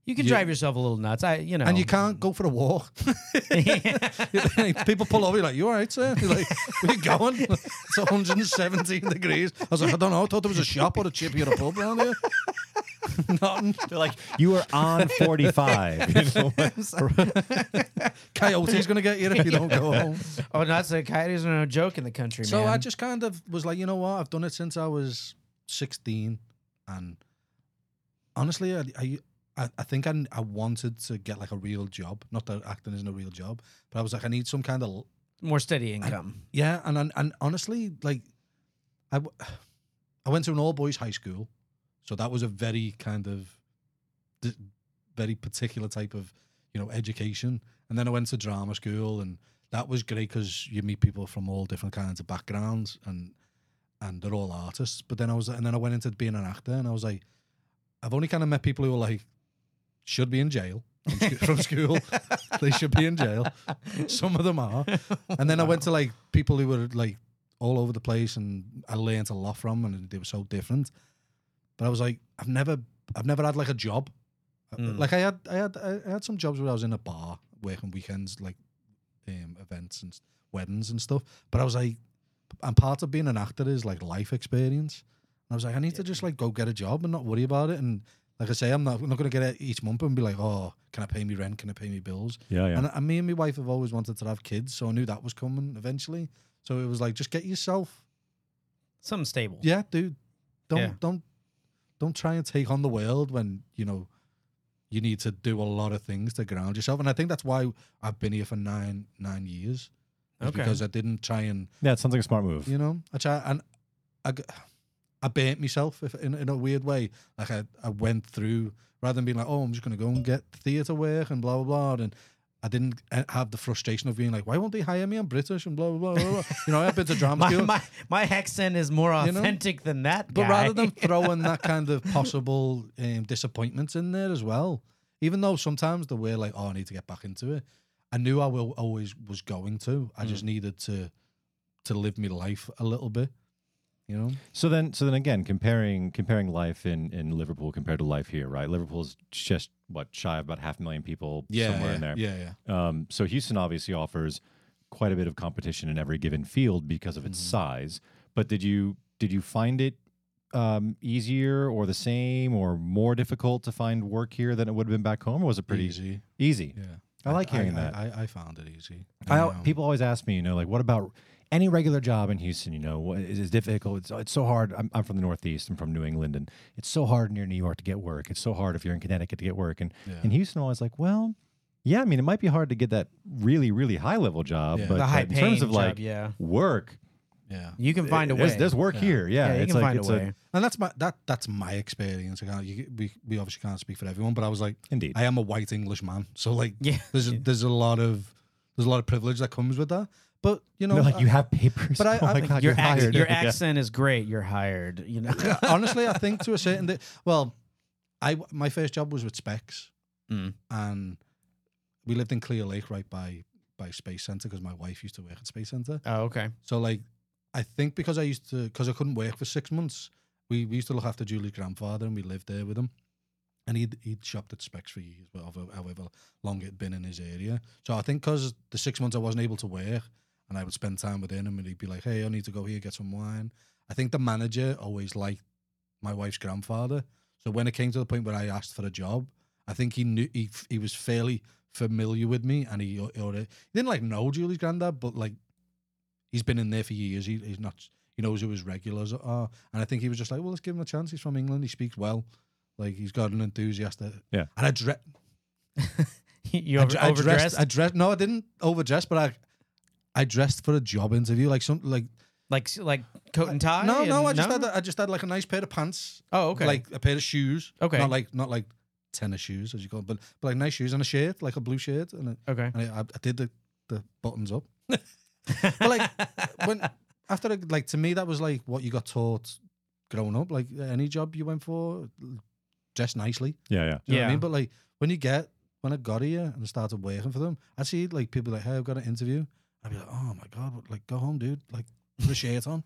You can You- drive yourself a little nuts. I, you know, and you can't go for a walk. People pull over, you're like, you all right, sir? You're like, where you going? It's 117 degrees. I was like, I don't know. I thought there was a shop or a chippy or a pub around here. Nothing. They're like, you are on 45. you know? Coyote's going to get you if you don't go home. Oh, that's a coyotes are no joke in the country, man. So man. I just kind of was like, you know what? I've done it since I was 16. And honestly, I, I, I- I think I, I wanted to get like a real job. Not that acting isn't a real job, but I was like, I need some kind of more steady income. Yeah, and and, and honestly, like, I I went to an all boys high school, so that was a very kind of, very particular type of, you know, education. And then I went to drama school, and that was great because you meet people from all different kinds of backgrounds, and and they're all artists. But then I was, and then I went into being an actor, and I was like, I've only kind of met people who are like, should be in jail. From, school, they should be in jail. Some of them are, and then I went to like people who were like all over the place, and I learned a lot from, them and they were so different. But I was like, I've never, I've never had like a job. Mm. Like I had, I had, I had some jobs where I was in a bar working weekends, like um, events and weddings and stuff. But I was like, and part of being an actor is like life experience. And I was like, I need to just like go get a job and not worry about it. And like I say, I'm not, I'm not going to get it each month and be like, oh, can I pay me rent? Can I pay me bills? Yeah, yeah. And, and me and my wife have always wanted to have kids, so I knew that was coming eventually. So it was like, just get yourself, Something stable. yeah, dude. Don't Yeah. don't don't try and take on the world when you know you need to do a lot of things to ground yourself. And I think that's why I've been here for nine nine years, Okay. because I didn't try and yeah, it sounds like a smart move. you know I try and I, g- I burnt myself if, in, in a weird way. Like I, I went through rather than being like, oh, I'm just going to go and get theatre work and blah blah blah, and I didn't uh, have the frustration of being like, why won't they hire me? I'm British and blah blah blah. blah, you know, I've been to drama My, school. my my accent is more You know? authentic than that. But guy. rather than throwing that kind of possible um, disappointments in there as well, even though sometimes they were like, "Oh, I need to get back into it," I knew I will always was going to. I just needed to to live my life a little bit, you know. So then, so then again, comparing comparing life in in Liverpool compared to life here, right? Liverpool's just what shy of about half a million people somewhere yeah, in there. Yeah, yeah. Um, so Houston obviously offers quite a bit of competition in every given field because of its Mm-hmm. size. But did you did you find it um, easier or the same or more difficult to find work here than it would have been back home, or was it pretty easy. easy? Yeah, I like hearing I, that. I, I found it easy. I, Um, people always ask me, you know, like, what about any regular job in Houston? You know, what is, is difficult? It's, it's so hard. I'm, I'm from the Northeast. I'm from New England, and it's so hard near New York to get work. It's so hard if you're in Connecticut to get work. And Yeah. in Houston, I was like, well, yeah. I mean, it might be hard to get that really, really high level job, Yeah. but, the but in terms of job, like yeah, work, yeah. you can find a there's, way. there's work Yeah. here. Yeah, yeah, you it's can like find a it's way. And that's my that that's my experience. I can't, you, we we obviously can't speak for everyone, but I was like, indeed. I am a white English man, so like, Yeah. there's a, there's a lot of there's a lot of privilege that comes with that. But you know, No, like I- you have papers. but I- oh I- my god, your you're ac- hired. your Yeah. accent is great. You're hired. You know. Yeah, honestly, I think to a certain de- well, I my first job was with Specs, Mm. and we lived in Clear Lake, right by by Space Center, because my wife used to work at Space Center. Oh, okay. So like, I think because I used to because I couldn't work for six months, we, we used to look after Julie's grandfather, and we lived there with him. And he'd he'd shopped at Specs for years, whatever, however long it'd been in his area. So I think because the six months I wasn't able to work, and I would spend time with him, and he'd be like, "Hey, I need to go here get some wine." I think the manager always liked my wife's grandfather. So when it came to the point where I asked for a job, I think he knew he he was fairly familiar with me, and he, he he didn't like know Julie's granddad, but like he's been in there for years. He, he's not he knows who his regulars are, and I think he was just like, well, let's give him a chance. He's from England. He speaks well. Like he's got an enthusiast. Yeah. And I dre- you I, over, I overdressed. dressed. I dressed. No, I didn't overdress, but I I dressed for a job interview, like some like like like coat and tie. no, no. I and- just had I just had like a nice pair of pants, Oh, okay. like a pair of shoes. Okay. not like not like tennis shoes as you call, it, but but like nice shoes and a shirt, like a blue shirt, and, a, okay. and I, I did the the buttons up. but like when after a, like to me that was like what you got taught growing up. Like any job you went for, dress nicely. Yeah, yeah. Do you know what I Yeah. mean? But like when you get when I got here and started working for them, I see like people like, hey, I've got an interview. I'd be like, oh my god, what- like go home, dude. Like put a shirt on.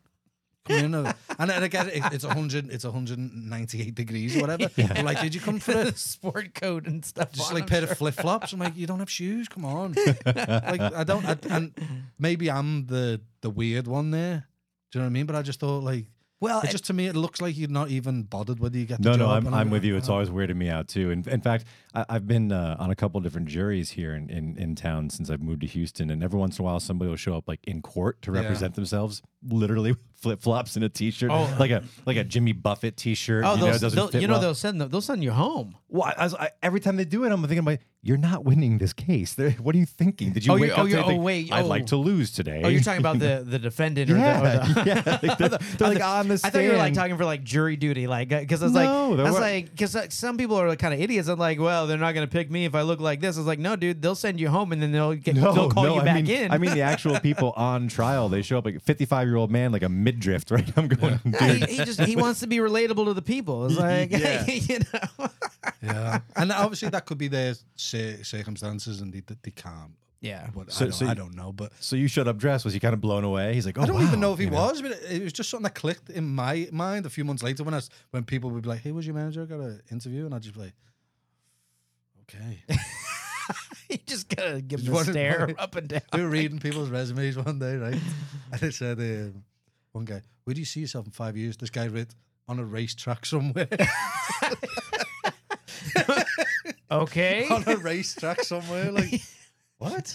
Come in, and then again, it, it's hundred, it's hundred and ninety-eight degrees or whatever. But like, did you come for a sport coat and stuff. just on, like I'm pair sure. of flip flops? I'm like, you don't have shoes. Come on. like I don't, I, and maybe I'm the the weird one there. Do you know what I mean? But I just thought like, Well, it just to me, it looks like you're not even bothered whether you get the No, job. no, I'm, and I'm with you. It's oh. always weirded me out too. In, in fact, I, I've been uh, on a couple different juries here in, in, in town since I've moved to Houston, and every once in a while, somebody will show up like in court to Yeah. represent themselves, literally flip flops and a t-shirt, Oh. like a like a Jimmy Buffett t-shirt. oh, you know, they'll, you know well. they'll send them, they'll send you home. Well, I, I, every time they do it, I'm thinking, like, you're not winning this case. They're- what are you thinking? Did you Oh, wake up oh, today oh, think, wait, I'd oh. like to lose today? Oh, you're talking about the the defendant or yeah, the, or the yeah. Like, they're, they're like on the I thought you were like talking for like jury duty, like uh, because I was No, like, I was were- like, because uh, some people are like, kind of idiots. I'm like, well, they're not gonna pick me if I look like this. I was like, no, dude, they'll send you home and then they'll get, No, they'll call no, you I back mean, in. I mean the actual people on trial. They show up like a 55 year old man, like a midriff, right? I'm going, Yeah, dude. he, he just he wants to be relatable to the people. It's like, Yeah. you know, Yeah, and obviously that could be their circumstances, and they, they can't. yeah. What, So- I, don't, so I don't know, but So you showed up dressed. Was he kind of blown away? He's like, oh, I don't wow, even know if he you was. But it was just something that clicked in my mind a few months later when I when people would be like, "Hey, was your manager? I got an interview," and I'd just be like, "Okay." He just gotta give Just the wanted- stare up and down. we were reading people's resumes one day, right? And it said, um, "One guy, where do you see yourself in five years?" This guy wrote on a racetrack somewhere. Okay. on a racetrack somewhere, like what?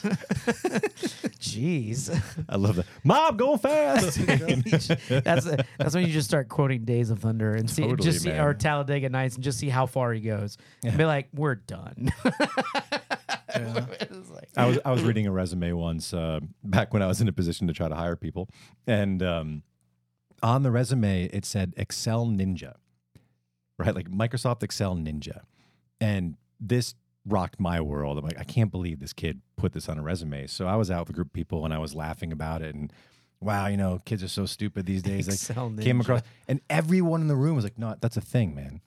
Jeez. I love that. Mob, go fast. that's that's when you just start quoting Days of Thunder and see Totally, just see man. or Talladega Nights and just see how far he goes. And be like, we're done. Like- I was I was reading a resume once uh, back when I was in a position to try to hire people, and um, on the resume it said Excel Ninja, right? Like Microsoft Excel Ninja, and this rocked my world. I'm like, I can't believe this kid put this on a resume. So I was out with a group of people and I was laughing about it and. Wow, you know, kids are so stupid these days. Like, Excel came across, and everyone in the room was like, "No, that's a thing, man."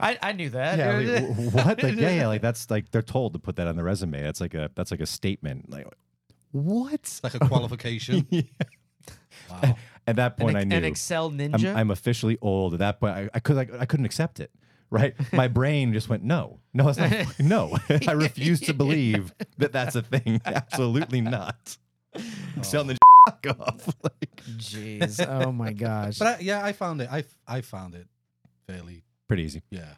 I, I knew that. Yeah, like, what? Like, yeah, yeah, like that's like they're told to put that on the resume. That's like a that's like a statement. Like, what? Like a qualification. Yeah. Wow. At that an, point, I ex- knew an Excel I'm, ninja. I'm officially old. At that point, I, I could like, I couldn't accept it. Right, my brain just went no, no, it's not. No, I refuse to believe that that's a thing. Absolutely not. Oh. Excel the fuck off. Like, Jeez. Oh my gosh. But I, yeah, I found it. I I found it fairly. pretty easy. Yeah.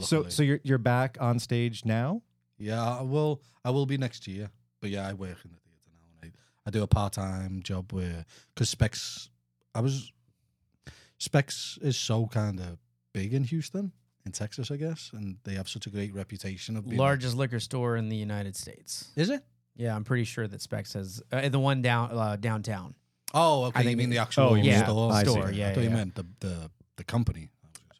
So, luckily. so you're you're back on stage now. yeah, I will. I will be next year. But yeah, I work in the theatre now, and I, I do a part time job where because Specs, I was Specs is so kind of big in Houston, in Texas, I guess, and they have such a great reputation of being like- Largest liquor store in the United States. Is it? Yeah, I'm pretty sure that Specs has uh, the one down uh, downtown. Oh, okay. I you think mean the actual Oh, you mean- store? I see. store, yeah, I thought you yeah. meant the the the company.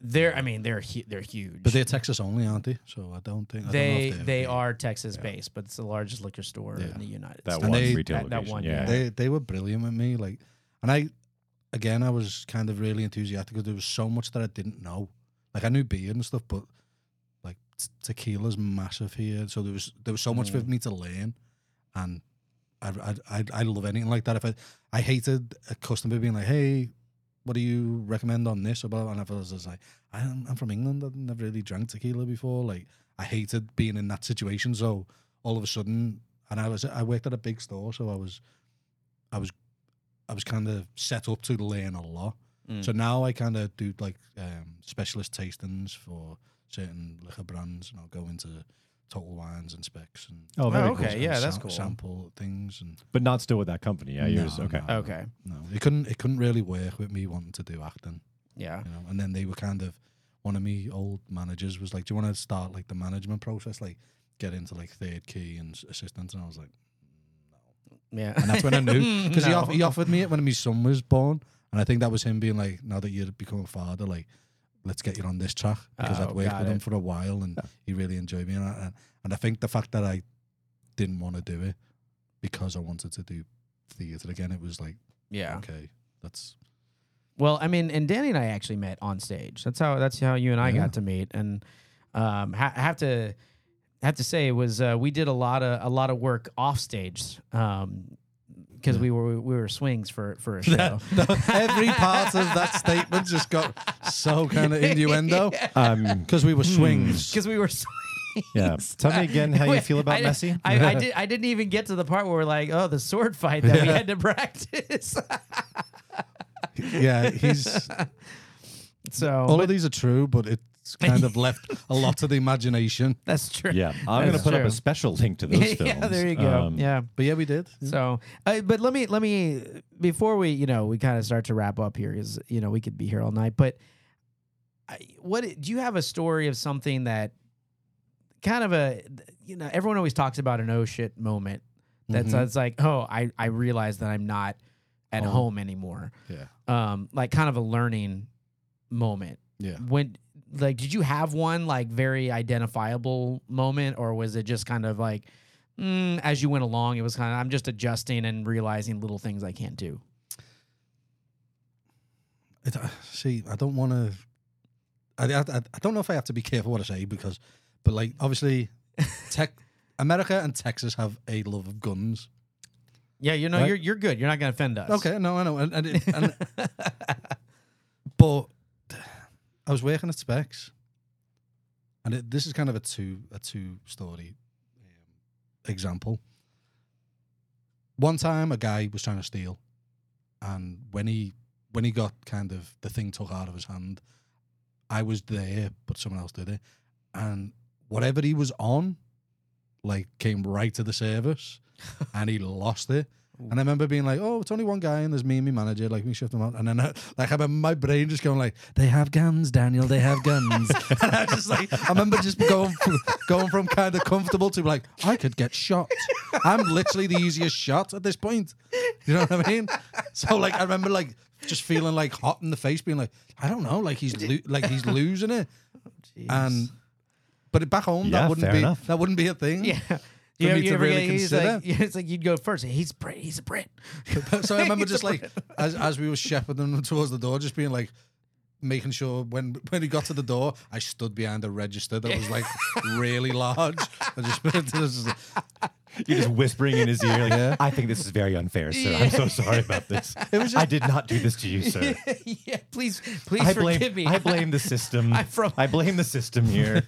They're, I mean, they're hu- they're huge. But they're Texas only, aren't they? So I don't think I don't know they if they're they are Texas based, but it's the largest liquor store Yeah. in the United That States. And one they- retail that- that one, yeah. yeah. they they were brilliant with me like and i again i was kind of really enthusiastic because there was so much that i didn't know like i knew beer and stuff but like t- tequila's massive here so there was there was so much for mm. me to learn and I, I I love anything like that. If I I hated a customer being like, "Hey, what do you recommend on this?" Or blah, and I was just like, "I'm I'm from England. I've never really drank tequila before." Like I hated being in that situation. So all of a sudden, and I was I worked at a big store, so I was I was I was kind of set up to learn a lot. Mm. So now I kind of do like um, specialist tastings for certain liquor brands, and I'll go into total wines and specs and Oh, very Oh, cool. okay. and yeah, that's sam- cool. Sample things and But not still with that company. Yeah, yours. No, Okay. no. Okay. no, it couldn't it couldn't really work with me wanting to do acting, Yeah. you know. And then they were kind of one of me old managers was like, "Do you want to start like the management process, like get into like third key and s- assistant?" And I was like, "No." Yeah. and that's when I knew because he, off- he offered me it when my son was born, and I think that was him being like, "Now that you're becoming a father, like." Let's get you on this track because Oh, I'd worked with him for a while and he really enjoyed me and I, and- I think the fact that I didn't want to do it because I wanted to do theatre again, it was like Yeah. okay, that's Well, I mean, and Danny and I actually met on stage. That's how that's how you and I Yeah. got to meet. And um, ha- have to have to say it was uh, we did a lot of a lot of work off stage because we were we were swings for for a show. every part of that statement just got so kind of innuendo Um, because we were swings. Because we were. Swings. yeah. Tell me again how you feel about I, Messi. I, I, did, I didn't even get to the part where we're like, oh, the sword fight that we had to practice. yeah, he's so all but of these are true, but it's kind of left a lot to the imagination. that's true. Yeah, I'm going to That's put up a special link to those films. yeah, there you go. Um, yeah. But yeah, we did. So, uh, but let me let me before we you know we kind of start to wrap up here because you know we could be here all night. But I, what do you have a story of something that kind of a you know everyone always talks about an oh shit moment. That's Mhm. it's like oh I I realize that I'm not at Home. home anymore. Yeah, Um, like kind of a learning moment. yeah. When like did you have one like very identifiable moment or was it just kind of like mm, as you went along it was kind of i'm just adjusting and realizing little things i can't do It, uh, see, I don't want to. I, I I don't know if I have to be careful what I say because, but like obviously, tech America and Texas have a love of guns. yeah you know Right. you're you're good you're not gonna offend us Okay, no, I know, and, and, it, and but I was working at Specs, and it, this is kind of a two a two story um, example. One time, a guy was trying to steal, and when he when he got kind of the thing took out of his hand, I was there, but someone else did it, and whatever he was on, like came right to the service, and he lost it And I remember being like, "Oh, it's only one guy, and there's me and my manager. Like, we shift them out." And then, uh, like, I remember my brain just going like, "They have guns, Daniel. They have guns." and I just like, I remember just going from, going from kind of comfortable to like, I could get shot. I'm literally the easiest shot at this point. You know what I mean? So like, I remember like just feeling like hot in the face, being like, I don't know, like he's lo- like he's losing it, and but back home Yeah, that wouldn't fair be enough. that wouldn't be a thing. Yeah. For You, me you to really get, consider. like, it's like you'd go first. He's Brit. He's a Brit. so I remember just like as as we were shepherding him towards the door, just being like making sure when when he got to the door, I stood behind a register that was like really large. I just, just You're just whispering in his ear, like, I think this is very unfair, sir. I'm so sorry about this. It was. I did not do this to you, sir. yeah, please, please I blame, forgive me. I blame the system. I'm from- I blame the system here.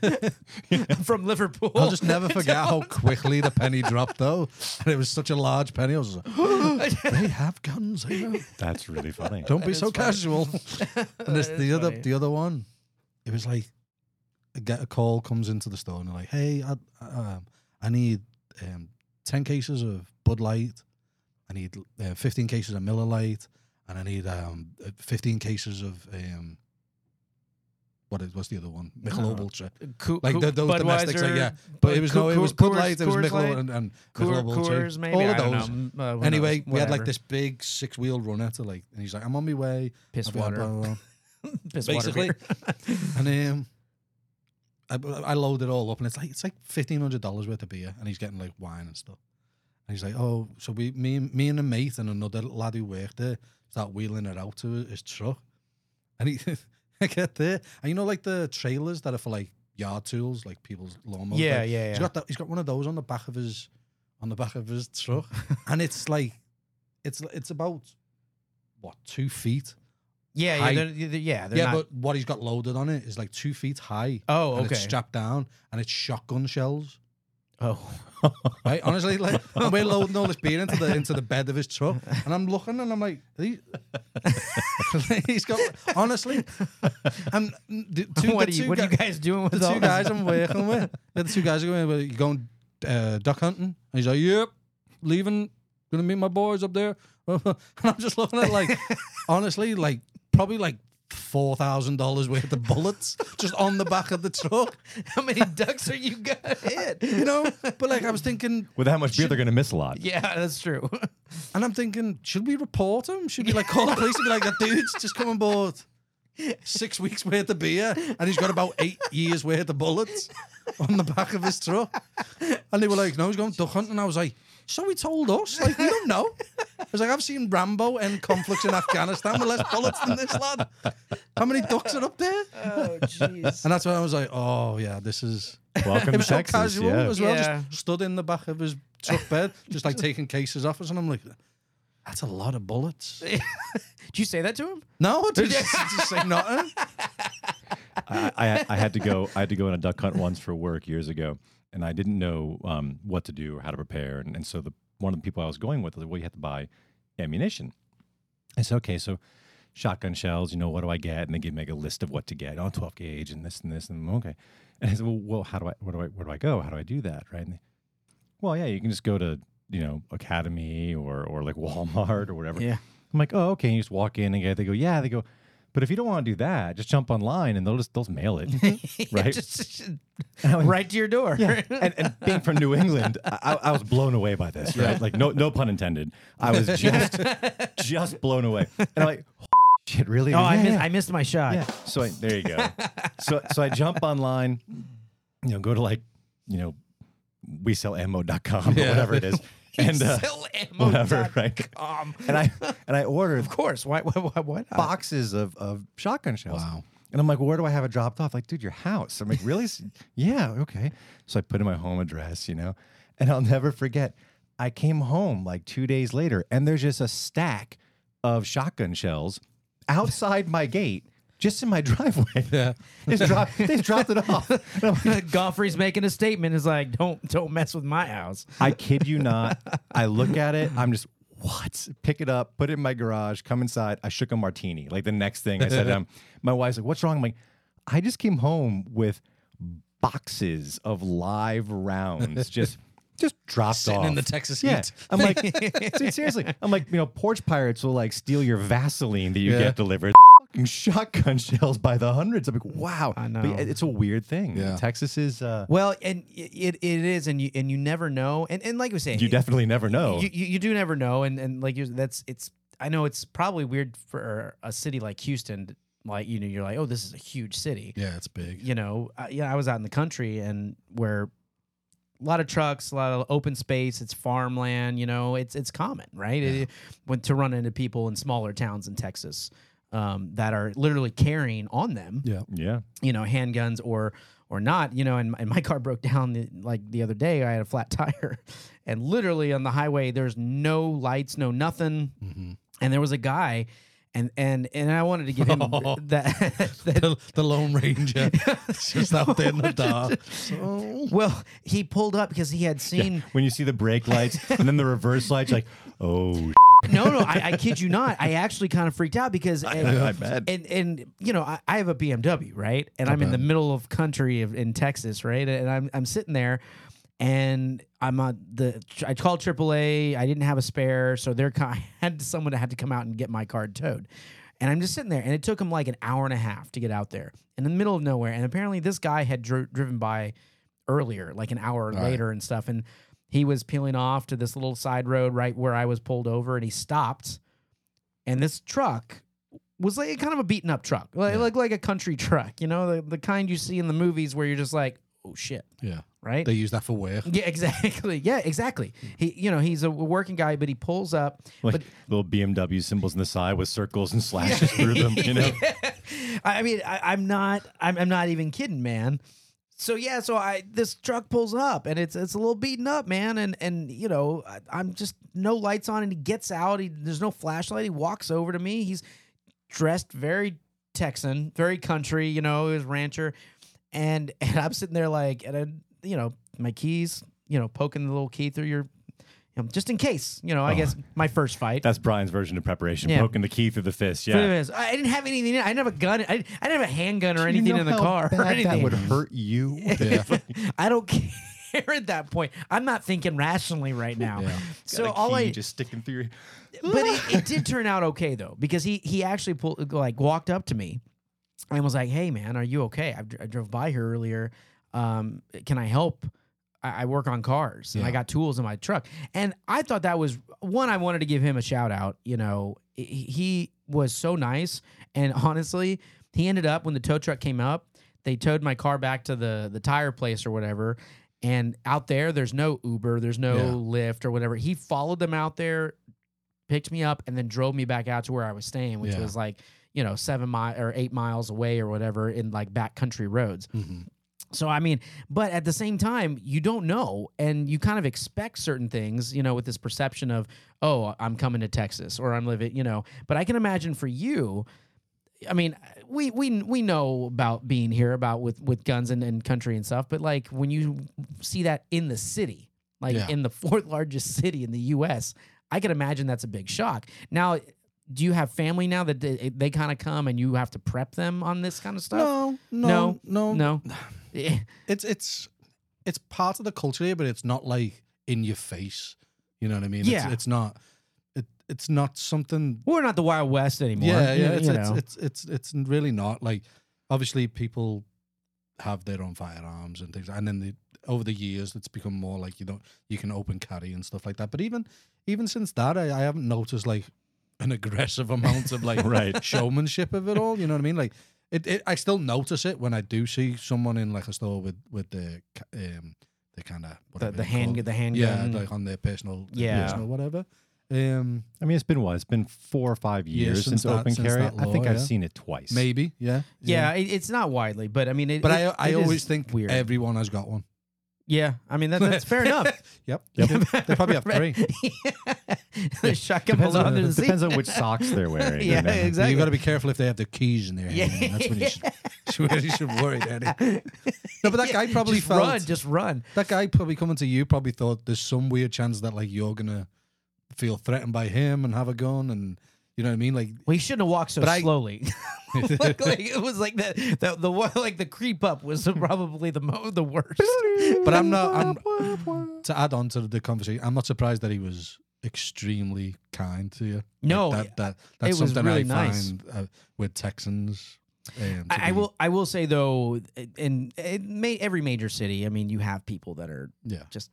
I'm from Liverpool. I'll just never forget how quickly the penny dropped though. And it was such a large penny. I was like, they have guns here. That's really funny. Don't be so funny. casual. and this, the is other the other one, it was like I get a call comes into the store and they're like, "Hey, I, um, I need um, ten cases of Bud Light, I need uh, fifteen cases of Miller Lite, and I need um, uh, fifteen cases of um, what is what's the other one? Michelob Ultra. Coo- Like the, those domestics, like, yeah. But it was no, it was Bud Light, it was Coors Michelob and, and Coor- Michelob Ultra. Coors, maybe. All of those. Uh, Anyway, we had like this big six wheel runner to like, and he's like, "I'm on my way." Piss Blah, water. blah, blah, blah. Piss water basically. beer. And um, I, I load it all up, and it's like it's like fifteen hundred dollars worth of beer, and he's getting like wine and stuff. And he's like, "Oh, so we, me, and- me and a mate and another lad who worked there start wheeling it out to his truck." And he, I get there, and you know, like the trailers that are for like yard tools, like people's lawnmowers. Yeah, like, yeah, He's yeah. got that. He's got one of those on the back of his, on the back of his truck, and it's like, it's it's about what two feet Yeah, yeah, they're, they're- yeah. They're yeah, not, but what he's got loaded on it is like two feet high. Oh, and okay. It's strapped down, and it's shotgun shells. oh, Right, honestly, like and we're loading all this beer into the into the bed of his truck, and I'm looking, and I'm like, are you- he's got honestly, and the two, what, the are you, two what are you guys doing with the all two guys I'm working with, the two guys are going, well, you going uh, duck hunting? And he's like, yep, leaving, gonna meet my boys up there. and I'm just looking at like, honestly, like probably like four thousand dollars worth of bullets just on the back of the truck, How many ducks are you gonna hit? you know. But like, I was thinking, With how much beer, they're going to miss a lot. Yeah, that's true. and I'm thinking, should we report him? Should we like call the police and be like, that dude's just come on board? Six weeks worth of beer, and he's got about eight years worth of bullets on the back of his truck. And they were like, "No, he's going duck hunting." I was like, "So he told us? Like, we don't know." I was like, "I've seen Rambo end conflicts in Afghanistan with less bullets than this lad. How many ducks are up there?" oh, jeez. And that's when I was like, "Oh yeah, this is." Welcome It to was so Texas. casual yeah. as well. Yeah. Just stood in the back of his truck bed, just like taking cases off us, and I'm like, "That's a lot of bullets." Did you say that to him? No, just, just say nothing. I, I, I had to go. I had to go on a duck hunt once for work years ago, and I didn't know um, what to do or how to prepare. And, and so the one of the people I was going with was like, "Well, you have to buy ammunition." I said, "Okay, so shotgun shells. You know, what do I get?" And they give me like a list of what to get. Oh, 12 gauge and this and this and okay. And I said, "Well, well how do I? Where do I? Where do I go? How do I do that?" Right? And they, well, yeah, you can just go to you know Academy or or like Walmart or whatever. Yeah. I'm like, oh, okay. And you just walk in and they go, yeah. They go, but if you don't want to do that, just jump online and they'll just they'll just mail it, right? Just, I went, right to your door. yeah. And, and being from New England, I, I was blown away by this, right? Like no no pun intended. I was just just blown away. And I'm like, shit, really? Oh, I, Yeah, missed, yeah. I missed my shot. Yeah. So I, there you go. so so I jump online, you know, go to like, you know, we sell ammo.com or whatever it is. And uh, whatever, right? com. And I and I ordered Of course. Why? Why? Why, why not? boxes of, of shotgun shells. Wow. And I'm like, well, where do I have it dropped off? Like, dude, your house. I'm like, really? Yeah, okay. So I put in my home address, you know, and I'll never forget. I came home like two days later, and there's just a stack of shotgun shells outside my gate, just in my driveway. Yeah. They just dropped, they just dropped it off. Goffrey's making a statement. Is like, don't don't mess with my house. I kid you not. I look at it. I'm just what? Pick it up, put it in my garage, come inside. I shook a martini. Like the next thing I said, um, my wife's like, "What's wrong?" I'm like, "I just came home with boxes of live rounds, just just dropped Sitting off in the Texas Yeah, heat. I'm like, see, seriously, I'm like, you know, porch pirates will like steal your Vaseline that you Yeah. get delivered. Fucking shotgun shells by the hundreds. I'm like, wow. I But know. it's a weird thing. Yeah. Texas is. uh Well, and it, it is, and you and you never know, and, and like we say, You definitely never know. You, you, you do never know, and and like you, that's it's. I know it's probably weird for a city like Houston. Like you know, you're like, oh, this is a huge city. Yeah, it's big. You know, uh, yeah, I was out in the country and where a lot of trucks, a lot of open space. It's farmland. You know, it's it's common, right? It, when to run into people in smaller towns in Texas um, that are literally carrying on them Yeah. yeah. you know handguns or or not you know and, and my car broke down the, like the other day i had a flat tire and literally on the highway there's no lights no nothing Mm-hmm. and there was a guy and and and i wanted to give him th- that, that The, the Lone Ranger just out there in the dark. So, well he pulled up because he had seen When you see the brake lights and then the reverse lights, like, oh, no no I, I kid you not. I actually kind of freaked out because and, I bet. and and you know I, I have a bmw right? And i'm in the middle of country of, in texas right? And i'm i'm sitting there and i'm on the i called aaa i didn't have a spare so they're I had someone that had to come out and get my car towed. And i'm just sitting there and it took him like an hour and a half to get out there in the middle of nowhere. And apparently this guy had dri- driven by earlier like an hour right. later and stuff. And he was peeling off to this little side road right where i was pulled over and he stopped and this truck was like kind of a beaten up truck, like Yeah. like, like a country truck, you know, the, the kind you see in the movies where you're just like, oh shit, yeah. right? They use that for work. yeah, exactly. Yeah, exactly. He, you know, he's a working guy, but he pulls up. like but little BMW symbols in the side with circles and slashes through them. You know, I mean, I, I'm not, I'm, I'm not even kidding, man. So yeah, so I this truck pulls up and it's it's a little beaten up, man, and and you know I, I'm just no lights on, and he gets out. He there's no flashlight. He walks over to me. He's dressed very Texan, very country, you know, his rancher, and and I'm sitting there like, and I, you know, my keys, you know, poking the little key through your, you know, just in case, you know, I guess my first fight. that's Brian's version of preparation, Yeah. poking the key through the fist. Wait a Yeah. I didn't have anything. in it. I didn't have a gun. I, I didn't have a handgun or Do you anything know in the how car or bad anything. That would hurt you. I don't care at that point. I'm not thinking rationally right now. Yeah. So Got a all key I, just sticking through. Your... but it, it did turn out okay though because he he actually pulled like walked up to me and was like, "Hey man, are you okay? I, dr- I drove by here earlier. Um, can I help?" I I work on cars and I got tools in my truck. And I thought that was one, I wanted to give him a shout out. You know, he- was so nice. And honestly, he ended up when the tow truck came up, they towed my car back to the, the tire place or whatever. And out there, there's no Uber, there's no Yeah. Lyft or whatever. He followed them out there, picked me up, and then drove me back out to where I was staying, which Yeah. was like, you know, seven mile or eight miles away or whatever in like back country roads. Mhm. So I mean, but at the same time, you don't know, and you kind of expect certain things, you know, with this perception of, oh, I'm coming to Texas or I'm living, you know. But I can imagine for you, I mean, we we we know about being here, about with with guns and, and country and stuff, but like when you see that in the city, like Yeah. in the fourth largest city in the U.S., I can imagine that's a big shock. Now. Do you have family now that they, they kind of come and you have to prep them on this kind of stuff? No, no, no, no. Eh, It's it's it's part of the culture here, but it's not like in your face. You know what I mean? Yeah. It's, it's not. It it's not something. We're not the Wild West anymore. Yeah, you- yeah. It's you it's, know. it's it's it's really not like. Obviously, people have their own firearms and things, and then the, over the years, it's become more like you don't you can open carry and stuff like that. But even even since that, I, I haven't noticed like an aggressive amount of like Right. showmanship of it all. You know what I mean? Like it, it, I still notice it when I do see someone in like a store with with the um the kind of the, the hand the handgun. yeah like on their personal Yeah. personal whatever. Um, I mean, it's been what? It's been four or five Yeah, years since since, that- open since carry. that I think law, I've seen it twice. maybe, yeah, yeah, it, it's not widely, but I mean, it, But it- I I it is always think weird. everyone has got one. Yeah, I mean that, that's fair enough. Yep. they probably have three. the shotgun Depends pulled on, under the seat. depends on which socks they're wearing. yeah, know? exactly. You got to be careful if they have their keys in their hand. Yeah. That's when you should, should really should worry, Daddy. No, but that guy probably just felt run, just run. that guy probably coming to you probably thought there's some weird chance that like you're gonna feel threatened by him and have a gun and You know what I mean? Like, Well, he shouldn't have walked so But I- slowly. like, like, it was like the the the one like the creep up was probably the mo- the worst. but I'm not. I'm, to add on to the conversation, I'm not surprised that he was extremely kind to you. Like, No, that, that that's it was something really I nice. find uh, with Texans. Um, to I, I be- will I will say though, in, in ma- every major city, I mean, you have people that are Yeah. just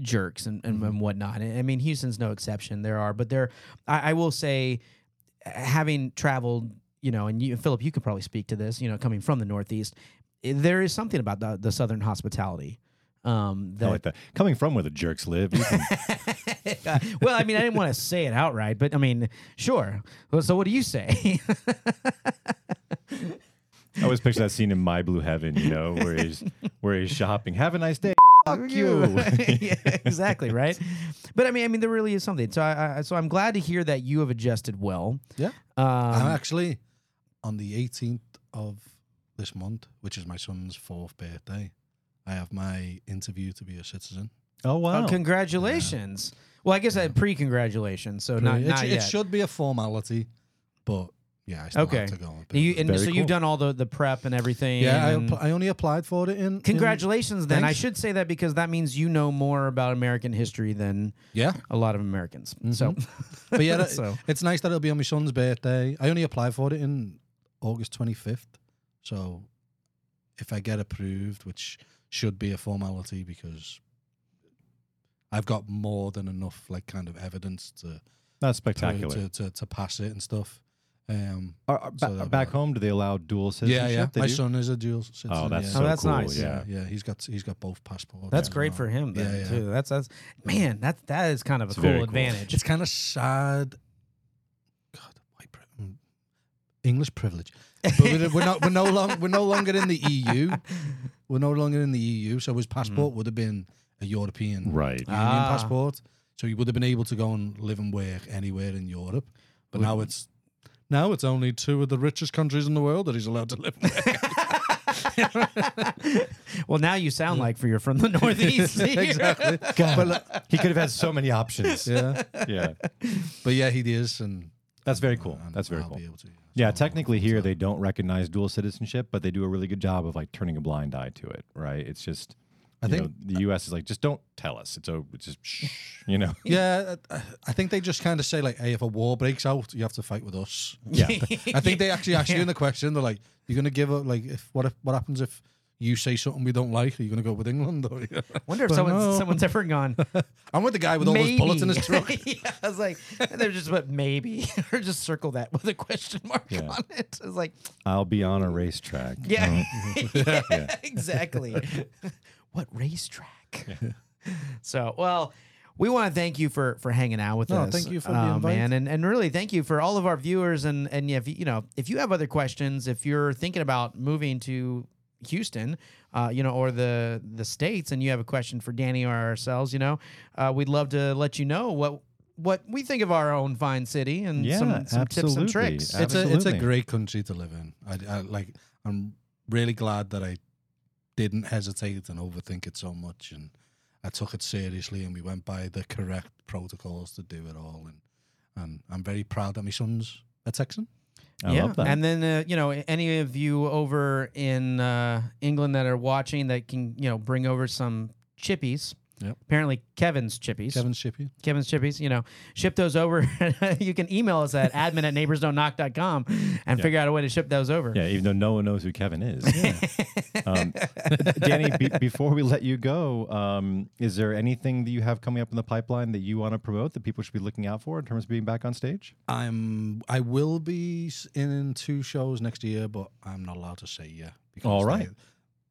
jerks and, and, Mhm. and whatnot. I mean, Houston's no exception. There are, but there, I, I will say, having traveled, you know, and you, Philip, you could probably speak to this, you know, coming from the Northeast, eh, there is something about the, the Southern hospitality. Um, I like that. Coming from where the jerks live, can, well, I mean, I didn't want to say it outright, but I mean, sure. Well, so what do you say? I always picture that scene in My Blue Heaven, you know, where he's where he's shopping. Have a nice day. Fuck you. yeah, exactly right. But I mean, I mean, there really is something. So I, I so I'm glad to hear that you have adjusted well. Yeah. I'm Um, actually on the 18th of this month, which is my son's fourth birthday. I have my interview to be a citizen. Oh oh, wow. congratulations. Well, I guess I pre-congratulations. So not, it, not it yet. should be a formality, but yeah, I still Okay. have to go. and You, and it. so Very you've done all the, the prep and everything. yeah, I, and- app- I only applied for it in. in- congratulations. then I should say that because that means you know more about American history than yeah, a lot of Americans. Mm-hmm. So, but yeah, that- so it's nice that it'll be on my son's birthday. I only applied for it in August 25th, so if I get approved, which should be a formality because I've got more than enough like kind of evidence to That's to, spectacular. to, to, to pass it and stuff. Um, Are- are so ba- that'll back home, do they allow dual citizenship? yeah. They My do? son is a dual citizen. Oh, that's yeah. so Oh, that's cool. nice. Yeah. yeah, he's got he's got both passports. that's great for him. Then, Yeah, yeah. too. That's that's man. That that is kind of a It's cool cool. advantage. It's kind of sad. God, white pri- mm, English privilege. But we're, we're not. We're no long. We're no longer in the EU. We're no longer in the EU. So his passport would have been a European Right. Union Ah. passport. So he would have been able to go and live and work anywhere in Europe. But now it's now it's only two of the richest countries in the world that he's allowed to live. and work. well, now you sound like for you're from the Northeast. exactly. God, But, uh, he could have had so many options. yeah. yeah. But yeah, he is, and That's very cool. and That's very I'll cool. be able to, Yeah, so- technically here they don't recognize dual citizenship, but they do a really good job of like turning a blind eye to it, right? It's just I think- know, the US is like just don't tell us. It's a it's just shh, you know. Yeah, I I think they just kind of say like, "Hey, if a war breaks out, you have to fight with us." Yeah. I think they actually ask you in the question. They're like, "You're gonna give up? Like, if what if what happens if you say something we don't like? Are you gonna go with England?" Or, Wonder if But someone's, no. someone's ever gone. I'm with the guy with all maybe. those bullets in his truck. yeah, I was like, they're just what maybe, or just circle that with a question mark Yeah. on it. I was like, I'll be on a racetrack. yeah, Um, yeah, exactly. What racetrack? so, well, we want to thank you for for hanging out with No, us. thank you for the uh, invite. man, and and really thank you for all of our viewers. And and if you you know if you have other questions, if you're thinking about moving to Houston, uh, you know, or the the states, and you have a question for Danny or ourselves, you know, uh, we'd love to let you know what what we think of our own fine city and Yeah, some, some tips and tricks. Ab- It's a it's a great country to live in. I, I like. I'm really glad that I didn't hesitate and overthink it so much, and I took it seriously, and we went by the correct protocols to do it all, and and I'm very proud that my son's a Texan. I yeah, love that. and then uh, you know any of you over in uh, England that are watching that can you know bring over some chippies. Yep. Apparently, Kevin's chippies. Kevin's Shippey. Kevin's chippies, you know, ship those over. you can email us at admin at neighborsdon'tknock.com and figure out a way to ship those over. yeah, even though no one knows who Kevin is. um, Danny, be, before we let you go, um, is there anything that you have coming up in the pipeline that you want to promote that people should be looking out for in terms of being back on stage? I'm I will be in two shows next year, but I'm not allowed to say yeah. Because All right. They,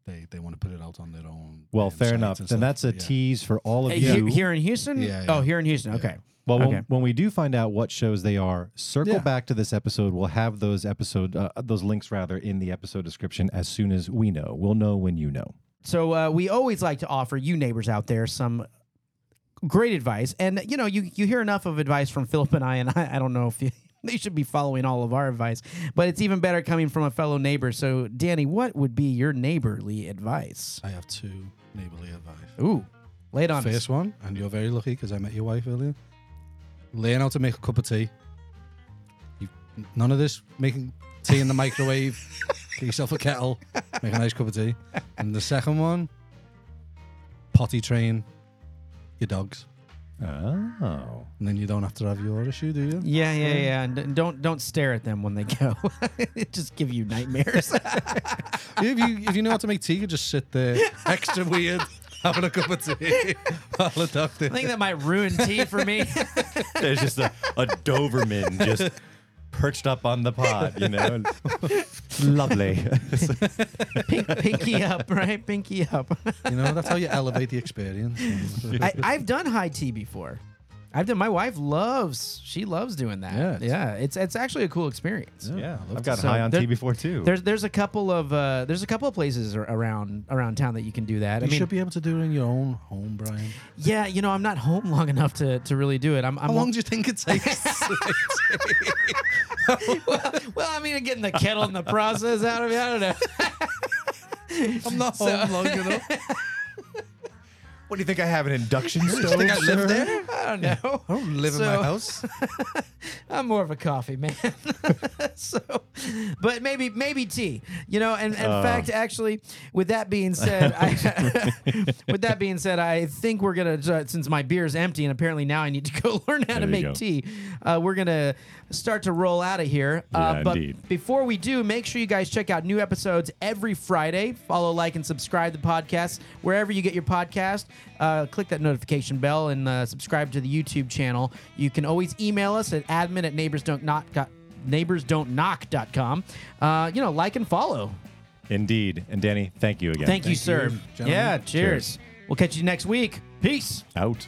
they, they want to put it out on their own. Well, fair enough. and Then stuff, that's a yeah. tease for all of Hey, you. here in Houston? Yeah, Oh, here in Houston. Okay. Well, Okay. when, when we do find out what shows they are, circle Yeah. back to this episode. We'll have those episode, uh, those links rather, in the episode description as soon as we know. We'll know when you know. So uh, we always like to offer you neighbors out there some great advice, and you know you you hear enough of advice from Philip and I, and I, I don't know if you, they should be following all of our advice, but it's even better coming from a fellow neighbor. So Danny, what would be your neighborly advice? I have two neighborly advice. Ooh, lay it on us. First one, and you're very lucky because I met your wife earlier. Learn how to make a cup of tea. None of this making tea in the microwave. Get yourself a kettle, make a nice cup of tea. And the second one, potty train your dogs. Oh. And then you don't have to have your issue, do you? Yeah, yeah, yeah. And d- don't don't stare at them when they go. it just give you nightmares. if you if you know how to make tea, you just sit there, extra weird, having a cup of tea while the dog I think that might ruin tea for me. There's just a, a Doberman just perched up on the pod, you know? and- Lovely. Pink, pinky up, right? Pinky up. You know, that's how you elevate the experience. I, I've done high tea before. I've done. My wife loves. She loves doing that. Yeah, it's- yeah. It's it's actually a cool experience. yeah, I love I've got So high on there- tea before too. There's there's a couple of uh, there's a couple of places ar- around around town that you can do that. you I mean, should be able to do it in your own home, Brian. yeah, you know, I'm not home long enough to, to really do it. I'm, I'm How long do you think it takes? well, well, I mean, getting the kettle and the process out of it. I don't know. I'm not home long enough. what do you think I have an induction stove? think I live sir? there? I don't know. I don't live in So- my house. I'm more of a coffee man. so, but maybe maybe tea. You know, and in Uh. fact, actually, with that being said, I, with that being said, I think we're gonna uh, since my beer is empty and apparently now I need to go learn how to you make go. tea. Uh, we're gonna start to roll out of here. Uh, Yeah, but indeed. before we do, make sure you guys check out new episodes every Friday. Follow, like, and subscribe to the podcast wherever you get your podcast. Uh, click that notification bell and uh, subscribe to the YouTube channel. You can always email us at admin at neighborsdon'tknock neighborsdon'tknock.com. Uh, you know, like and follow. Indeed. And Danny, thank you again. Thank, you, sir. you, gentlemen. yeah, cheers. Cheers. We'll catch you next week. Peace. Out.